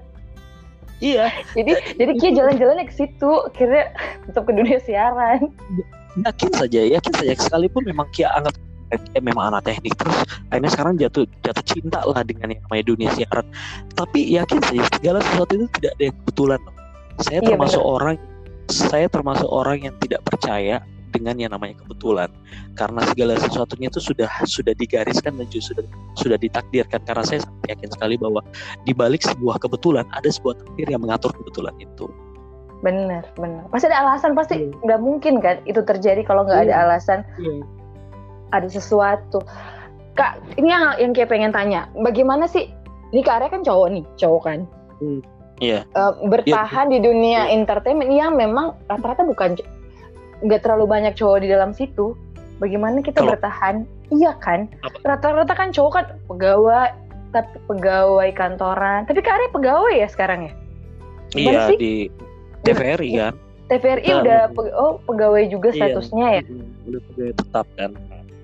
Iya,
jadi jadi Kia jalan-jalannya ke situ akhirnya (laughs) tetap ke dunia siaran.
Yakin saja, yakin saja. Sekalipun memang Kia anggap Kia memang anak teknik terus akhirnya sekarang jatuh jatuh cinta lah dengan yang namanya dunia siaran. Tapi yakin saja segala sesuatu itu tidak ada yang kebetulan. Saya
Iya,
termasuk orang saya termasuk orang yang tidak percaya dengan yang namanya kebetulan karena segala sesuatunya itu sudah sudah digariskan dan juga sudah sudah ditakdirkan karena saya sangat yakin sekali bahwa di balik sebuah kebetulan ada sebuah takdir yang mengatur kebetulan itu.
bener bener pasti ada alasan pasti
Iya.
nggak mungkin kan itu terjadi kalau nggak ada
Iya.
alasan ada sesuatu kak ini yang yang Kia pengen tanya bagaimana sih ini Kak Arya kan cowok nih cowok kan
Iya.
Eh, bertahan di dunia
Iya.
entertainment yang memang rata-rata bukan nggak terlalu banyak cowok di dalam situ. Bagaimana kita
Kalau-
bertahan? Iya kan? Rata-rata kan cowok kan pegawai, tapi pegawai kantoran. Tapi Kak Arya pegawai ya sekarang ya? Gimana
Iya
sih?
di TVRI kan.
TVRI
Nah,
udah pe- oh pegawai juga
Iya.
statusnya ya.
Udah pegawai tetap kan.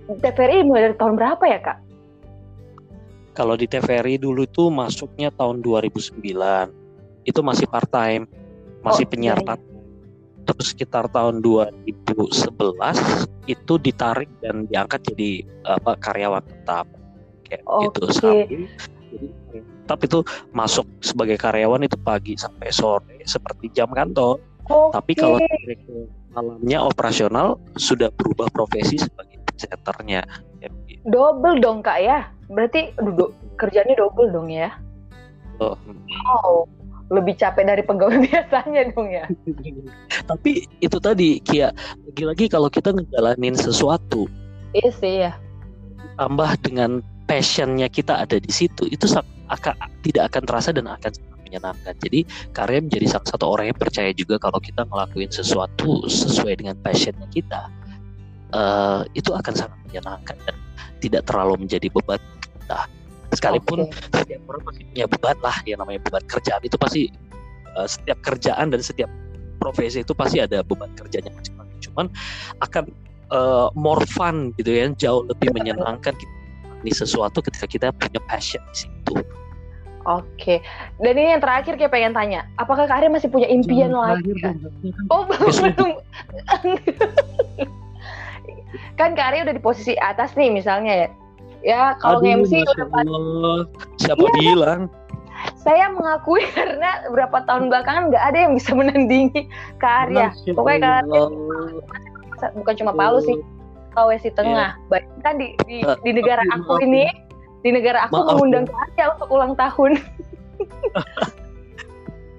TVRI mulai dari tahun berapa ya kak?
Kalau di TVRI dulu tuh masuknya tahun 2009. Itu masih part time, masih
Oh,
penyiar
iya, iya.
part Terus sekitar tahun 2011 itu ditarik dan diangkat jadi apa karyawan tetap kayak
Oke.
gitu sambil tetap itu masuk sebagai karyawan itu pagi sampai sore seperti jam kantor.
Oke.
Tapi kalau malamnya operasional sudah berubah profesi sebagai chatternya.
double dong kak ya. Berarti aduh, do, kerjanya double dong ya.
Oh.
Wow. Lebih capek dari pegawai (laughs) biasanya dong ya.
Tapi itu tadi Kia lagi-lagi kalau kita ngejalanin sesuatu
Iya sih ya.
tambah dengan passionnya kita ada di situ itu akan tidak akan terasa dan akan menyenangkan. Jadi karya menjadi salah satu orang yang percaya juga kalau kita ngelakuin sesuatu sesuai dengan passionnya kita eh, itu akan sangat menyenangkan dan tidak terlalu menjadi beban kita. Sekalipun
Oke.
setiap orang pasti punya beban lah yang namanya beban kerjaan itu pasti eh, setiap kerjaan dan setiap profesi itu pasti ada beban kerjanya masing-masing. Cuman akan eh, more fun gitu ya, jauh lebih menyenangkan kita ini sesuatu ketika kita punya passion di situ.
Oke. Dan ini yang terakhir kayak pengen tanya, apakah Kak Arya masih punya impian lain? Kak? Oh belum belum. (laughs) kan Kak Arya udah di posisi atas nih misalnya ya. Ya kalau
Masya
udah
Allah. Siapa
Iya.
bilang?
saya mengakui (laughs) karena beberapa tahun belakangan nggak ada yang bisa menandingi Kak Arya.
Masya
Pokoknya Kak Arya bukan cuma Palu sih, Sulawesi Tengah. Bahkan di di,
Eh,
di negara aku ini, di negara aku
Maaf
mengundang Kak Arya untuk ulang tahun. (laughs)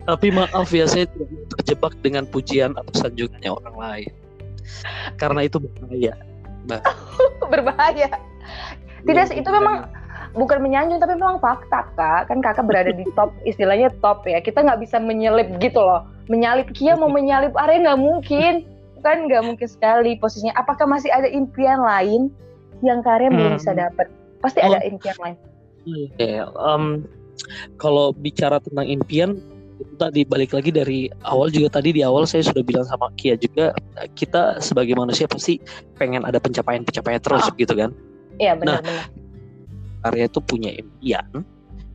Tapi maaf ya saya terjebak dengan pujian atau sanjungannya orang lain. Karena itu bahaya. (laughs)
Berbahaya. Tidak itu memang bukan menyanjung tapi memang fakta kak kan kakak berada di top (laughs) istilahnya top ya kita nggak bisa menyelip gitu loh menyalip Kia mau menyalip Arya nggak mungkin kan nggak mungkin sekali posisinya apakah masih ada impian lain yang Karya belum
Hmm.
bisa dapat pasti
Oh.
ada impian lain
Oke, em, kalau bicara tentang impian itu tadi balik lagi dari awal juga tadi di awal saya sudah bilang sama Kia juga kita sebagai manusia pasti pengen ada pencapaian-pencapaian terus
Ah.
gitu kan.
iya benar-benar
Karya itu punya impian.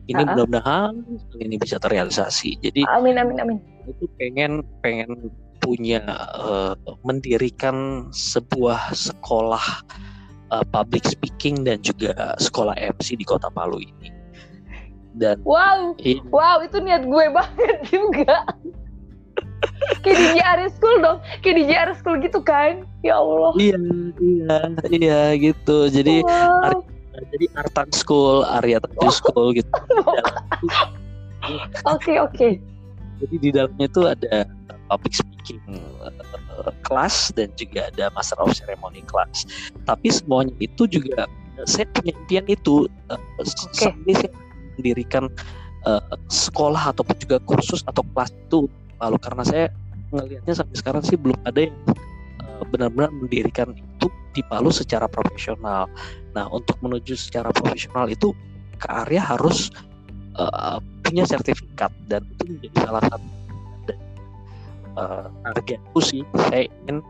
Ini
Ah, ah.
mudah-mudahan ini bisa terrealisasi. Jadi
amin amin amin
itu pengen pengen punya eh, mendirikan sebuah sekolah eh, public speaking dan juga sekolah MC di Kota Palu ini. Dan
wow
ini
wow itu niat gue banget (laughs) juga kayak di JR School dong kayak di JR School gitu kan ya Allah
Iya, iya, iya gitu. Jadi
wow.
jadi Artan School, Arya Tanju School gitu. (laughs)
oke oke
Jadi di dalamnya itu ada public speaking eh, kelas dan juga ada Master of Ceremony kelas. Tapi semuanya itu juga eh, saya punya impian itu eh, sampai saya mendirikan eh, sekolah ataupun juga kursus atau kelas itu lalu karena saya ngelihatnya sampai sekarang sih belum ada yang eh, benar-benar mendirikan itu di Palu secara profesional. Nah, untuk menuju secara profesional itu Kak Arya harus eh, punya sertifikat dan itu menjadi salah satu eh, targetku sih. Saya ingin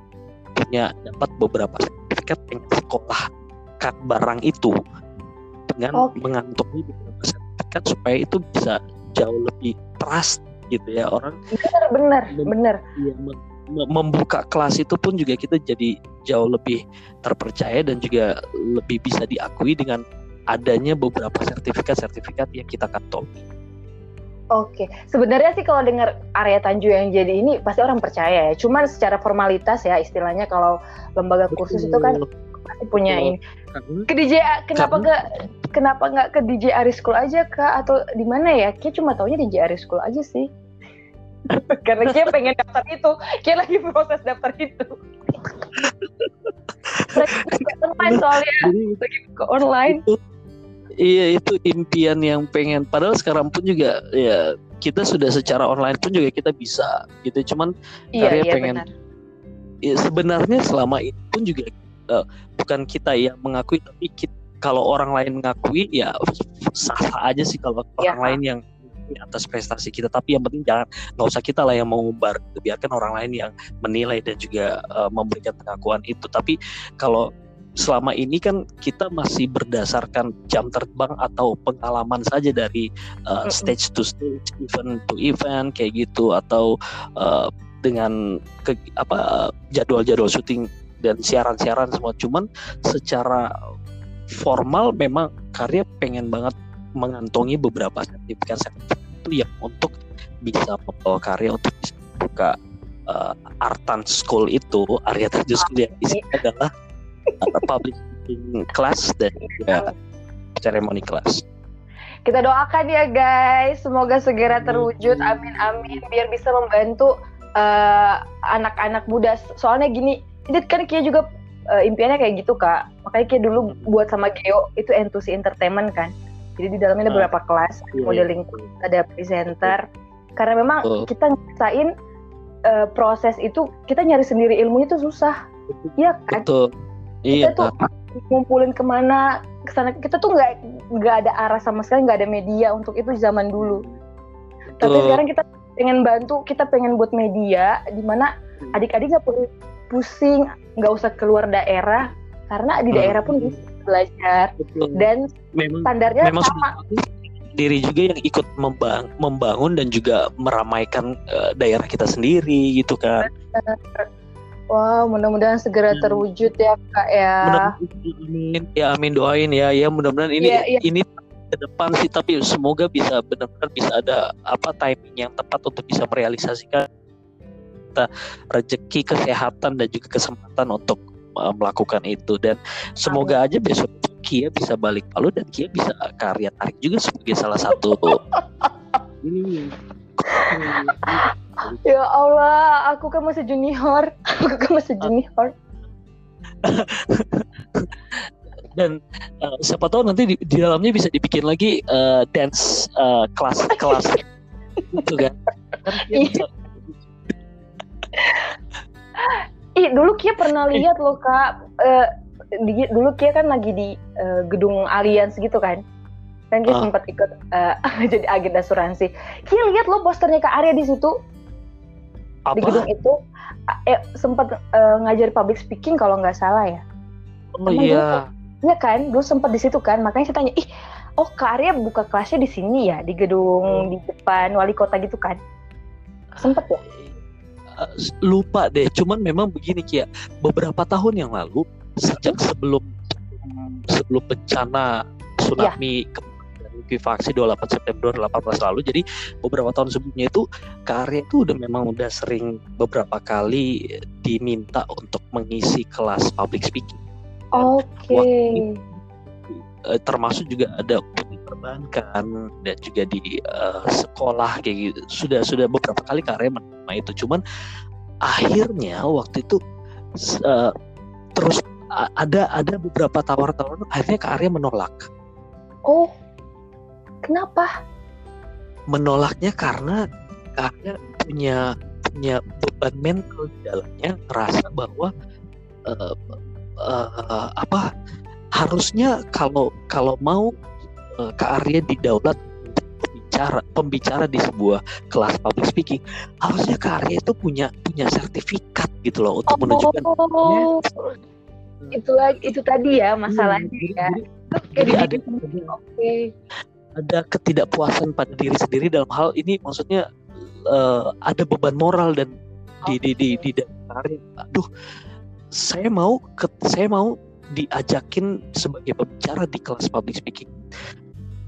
punya dapat beberapa sertifikat dengan sekolah kan barang itu dengan
Oke.
mengantongi sertifikat supaya itu bisa jauh lebih trust gitu ya orang
bener bener
Mem-
bener
mem- mem- membuka kelas itu pun juga kita jadi jauh lebih terpercaya dan juga lebih bisa diakui dengan adanya beberapa sertifikat-sertifikat yang kita kantongi.
Oke, sebenarnya sih kalau dengar area Tanju yang jadi ini pasti orang percaya ya. Cuman secara formalitas ya istilahnya kalau lembaga kursus itu kan pasti punya ini. Ke DJ kenapa nggak kenapa nggak ke DJ Aris School aja kak atau di mana ya? Kia cuma taunya DJ Aris School aja sih. (laughs) Karena Kia pengen daftar itu, Kia lagi proses daftar itu. Lagi online soalnya lagi ke online.
itu iya itu impian yang pengen padahal sekarang pun juga ya kita sudah secara online pun juga kita bisa gitu cuman
Iya
Karya
iya
pengen-
benar.
ya, sebenarnya selama ini pun juga eh, bukan kita yang mengakui tapi kit- kalau orang lain mengakui ya sah-sah aja sih kalau
Ya.
orang lain yang atas prestasi kita tapi yang penting jangan nggak usah kita lah yang mengumbar gitu. biarkan orang lain yang menilai dan juga eh, memberikan pengakuan itu tapi kalau selama ini kan kita masih berdasarkan jam terbang atau pengalaman saja dari uh, stage to stage, event to event kayak gitu atau uh, dengan ke, apa jadwal-jadwal syuting dan siaran-siaran semua. Cuman secara formal memang karya pengen banget mengantongi beberapa sertifikat sertifikat itu yang untuk bisa membawa karya untuk bisa buka uh, Artan School itu Arya Tanjung School yang isinya adalah uh, public speaking class dan juga ceremony class.
Kita doakan ya guys, semoga segera terwujud. Amin amin biar bisa membantu anak anak-anak muda. Soalnya gini, ini kan Kia juga uh, impiannya kayak gitu kak. Makanya Kia dulu buat sama Geo itu Entusi Entertainment kan. Jadi di dalamnya ada beberapa kelas, iya, iya. modeling, ada presenter. Karena memang kita ngerasain uh, proses itu kita nyari sendiri ilmu itu susah. Iya kan?
Betul.
Iya. Kita tuh ngumpulin ke mana ke sana kita tuh nggak nggak ada arah sama sekali nggak ada media untuk itu zaman dulu Betul. tapi sekarang kita pengen bantu kita pengen buat media di mana hmm. adik-adik nggak perlu pusing nggak usah keluar daerah karena di daerah pun bisa belajar Betul. dan memang, standarnya memang sama
diri juga yang ikut membang membangun dan juga meramaikan uh, daerah kita sendiri gitu kan.
Wow, mudah-mudahan segera hmm. terwujud ya kak ya.
Amin, ya amin doain ya, ya mudah-mudahan ini yeah, yeah. ini ke depan sih, tapi semoga bisa benar-benar bisa ada apa timing yang tepat untuk bisa merealisasikan kita rezeki kesehatan dan juga kesempatan untuk uh, melakukan itu dan semoga amin. aja besok Kia bisa balik Palu dan Kia bisa karya tarik juga sebagai salah satu ini
ya Allah, aku kan masih junior. Aku kan masih junior.
Dan uh, siapa tahu nanti di, di dalamnya bisa dibikin lagi uh, dance uh, kelas kelas (laughs) gitu kan. kan.
Ih, dulu Kia pernah lihat loh kak. Uh, di, dulu Kia kan lagi di uh, gedung Allianz gitu kan kan dia uh. sempat ikut uh, (laughs) jadi agen asuransi. Kia lihat lo posternya Kak Arya di situ. Apa? Di gedung itu eh, sempat uh, ngajar public speaking kalau nggak salah ya.
Oh iya.
Iya kan, dulu sempat di situ kan. Makanya saya tanya, ih, oh Kak Arya buka kelasnya di sini ya, di gedung hmm. di depan wali kota gitu kan? Sempet ya?
Lupa deh, cuman memang begini Kia. Beberapa tahun yang lalu, sejak sebelum sebelum bencana tsunami ya likuifaksi 28 September 2018 lalu. Jadi beberapa tahun sebelumnya itu karya itu udah memang udah sering beberapa kali diminta untuk mengisi kelas public speaking.
Oke. Okay.
Eh, termasuk juga ada perbankan dan juga di uh, sekolah kayak gitu. Sudah sudah beberapa kali karya menerima itu. Cuman akhirnya waktu itu uh, terus ada ada beberapa tawar-tawaran akhirnya karya menolak.
Oh, Kenapa?
Menolaknya karena karena punya punya beban mental di dalamnya, merasa bahwa uh, uh, apa harusnya kalau kalau mau uh, Kak Arya didaulat pembicara pembicara di sebuah kelas public speaking. Harusnya Kak Arya itu punya punya sertifikat gitu loh untuk oh, menunjukkan.
oh, itu lagi itu tadi ya masalahnya hmm, ya.
Jadi, jadi ada, ada ketidakpuasan pada diri sendiri dalam hal ini maksudnya uh, ada beban moral dan di di di di, di aduh saya mau ke, saya mau diajakin sebagai pembicara di kelas public speaking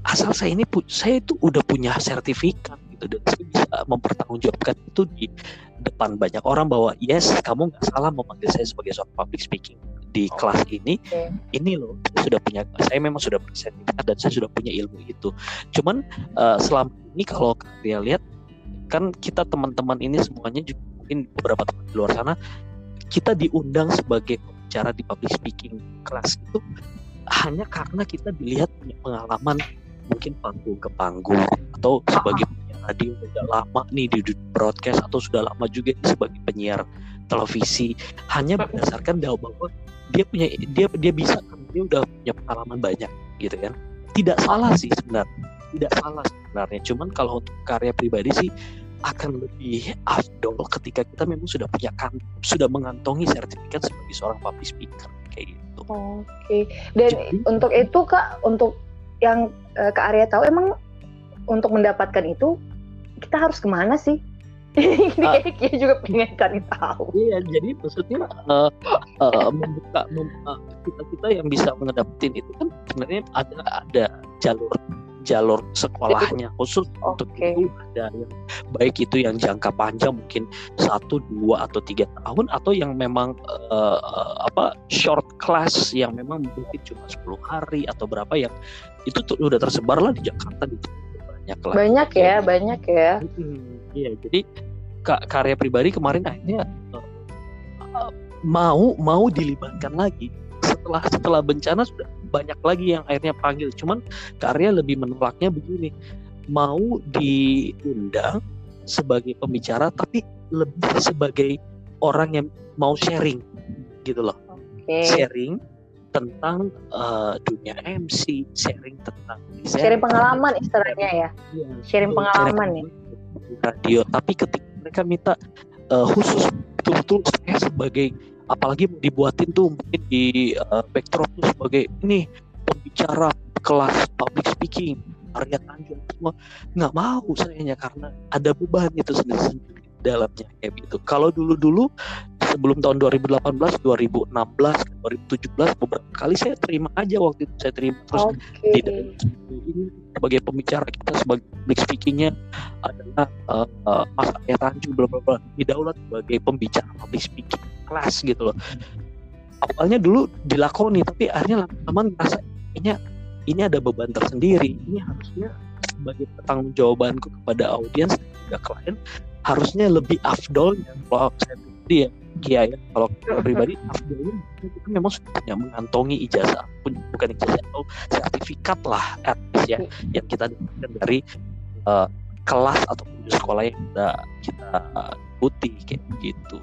asal saya ini saya itu udah punya sertifikat gitu dan saya bisa mempertanggungjawabkan itu di depan banyak orang bahwa yes kamu nggak salah memanggil saya sebagai seorang public speaking. Di oh, kelas ini okay. ini loh sudah punya saya memang sudah bersertifikat dan saya sudah punya ilmu itu. Cuman uh, selama ini kalau kalian lihat kan kita teman-teman ini semuanya juga mungkin beberapa teman di luar sana kita diundang sebagai pembicara di public speaking kelas itu hanya karena kita dilihat punya pengalaman mungkin panggung ke panggung atau sebagai penyiar radio sudah lama nih di broadcast atau sudah lama juga sebagai penyiar televisi hanya berdasarkan bahwa dia punya dia dia bisa dia udah punya pengalaman banyak gitu kan tidak salah sih sebenarnya tidak salah sebenarnya cuman kalau untuk karya pribadi sih akan lebih afdol ketika kita memang sudah punya kan sudah mengantongi sertifikat sebagai seorang public speaker kayak gitu.
Oke. Okay. Dan Jadi, untuk itu kak untuk yang uh, kak Arya tahu emang untuk mendapatkan itu kita harus ke mana sih? (laughs) ini uh, kayaknya juga pengen cari tahu.
Iya, jadi maksudnya uh, uh, membuka mem, uh, kita kita yang bisa mengedapetin itu kan sebenarnya ada ada jalur jalur sekolahnya khusus
Oke.
untuk itu ada yang baik itu yang jangka panjang mungkin satu dua atau tiga tahun atau yang memang eh, eh, apa short class yang memang mungkin cuma 10 hari atau berapa yang itu tuh udah tersebar lah di Jakarta di banyak lah.
Banyak ya, banyak ya.
Iya, jadi ka- karya pribadi kemarin akhirnya eh, mau mau dilibatkan lagi. Setelah setelah bencana sudah banyak lagi yang akhirnya panggil. Cuman karya lebih menolaknya begini, mau diundang sebagai pembicara tapi lebih sebagai orang yang mau sharing gitu loh,
Oke.
sharing tentang eh, dunia MC, sharing tentang
Sharing pengalaman istilahnya ya.
Iya,
Sharing pengalaman ya.
di radio. Tapi ketika mereka minta eh, khusus betul-betul saya sebagai apalagi dibuatin tuh mungkin di eh, backdrop tuh sebagai ini pembicara kelas public speaking Arya Tanjung semua. Nggak mau sayanya karena ada beban itu sendiri di dalamnya kayak gitu. Kalau dulu-dulu sebelum tahun 2018 2016 2017 beberapa kali saya terima aja waktu itu saya terima. Terus studio ini sebagai pembicara kita sebagai public speakingnya adalah uh, uh, Mas Arya Tanjung bla bla bla. Didaulat sebagai pembicara public speaking kelas gitu loh. Awalnya dulu dilakoni tapi akhirnya lama-lama ngerasa kayaknya ini ada beban tersendiri. Ini harusnya sebagai pertanggung jawabanku kepada audiens dan juga klien harusnya lebih afdol kalau saya pribadi ya Kia ya kalau pribadi kita memang sudah mengantongi ijazah pun- bukan ijazah atau sertifikat lah at least ya yang kita dapatkan dari uh, kelas atau sekolah yang kita kita uh, ikuti kayak gitu.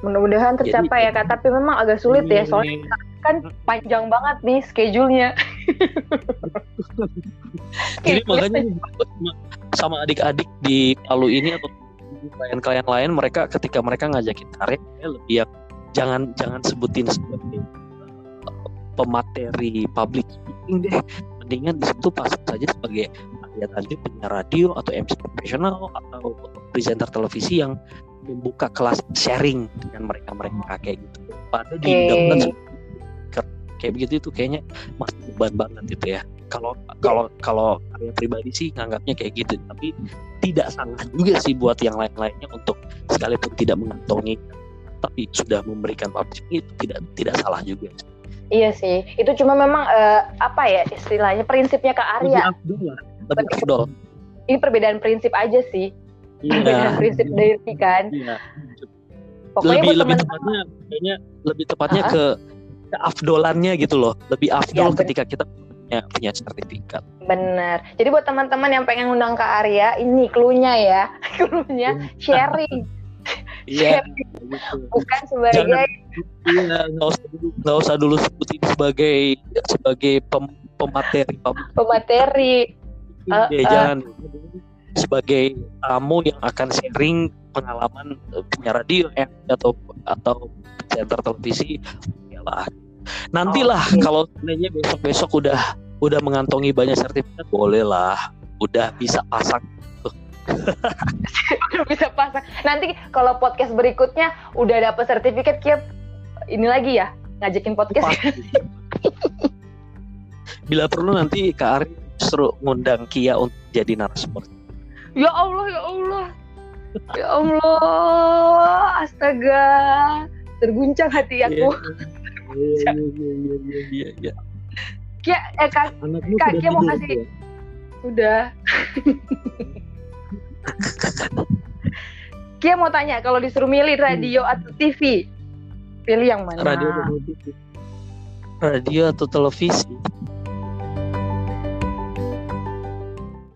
Mudah-mudahan
Jadi-
tercapai ya kak. Tapi memang agak sulit ya soalnya kan panjang banget nih schedule-nya. (laughs)
Jadi makanya sama, sama adik-adik di Palu ini atau klien-klien lain mereka ketika mereka ngajakin karya ya lebih yang jangan jangan sebutin sebagai uh, pemateri public speaking deh. Mendingan di situ pasang saja sebagai Arya Tanjung penyiar radio atau MC profesional atau presenter televisi yang membuka kelas sharing dengan mereka mereka kayak gitu. Pada di
Oke.
undang-undang kayak begitu itu kayaknya masih beban banget gitu ya kalau kalau kalau karya pribadi sih nganggapnya kayak gitu tapi tidak salah juga sih buat yang lain-lainnya untuk sekalipun tidak mengantongi tapi sudah memberikan publishing itu tidak tidak salah juga
Iya sih. Itu cuma memang eh, apa ya istilahnya prinsipnya
lebih
Arya.
lebih afdol
Ini perbedaan prinsip aja sih. Perbedaan
iya
prinsip dari kan.
iya
Pokoknya
lebih
buat
lebih tepatnya kayaknya lebih tepatnya
Ah.
ke keafdolannya gitu loh lebih afdol
Ya,
ketika kita punya punya sertifikat
Bener. Jadi buat teman-teman yang pengen undang Kak Arya, ini clue-nya ya. (laughs) clue-nya sharing,
iya
Sharing.
gitu.
bukan sebagai
Iya, nggak usah dulu nggak usah dulu sebutin sebagai sebagai pem- pemateri public
pemateri.
deh,
eh.
jangan sebagai tamu yang akan sharing pengalaman eh, punya radio ya, atau atau center televisi ya lah nantilah
Oke.
kalau sebenarnya besok besok udah udah mengantongi banyak sertifikat boleh lah udah bisa pasang (laughs)
bisa pasang. Nanti kalau podcast berikutnya udah dapet sertifikat, Kia ini lagi ya ngajakin podcast.
bila perlu nanti Kak Ari justru ngundang Kia untuk jadi narasumber
ya Allah, ya Allah, ya Allah, astaga, terguncang hati aku.
Iya, iya, iya, iya, iya, iya.
Kia, eh Kak,
Anakmu
Kak,
sudah
Kia mau kasih-
ya?
udah. Kia mau tanya, kalau disuruh milih radio atau TV, pilih yang mana?
radio atau televisi radio atau televisi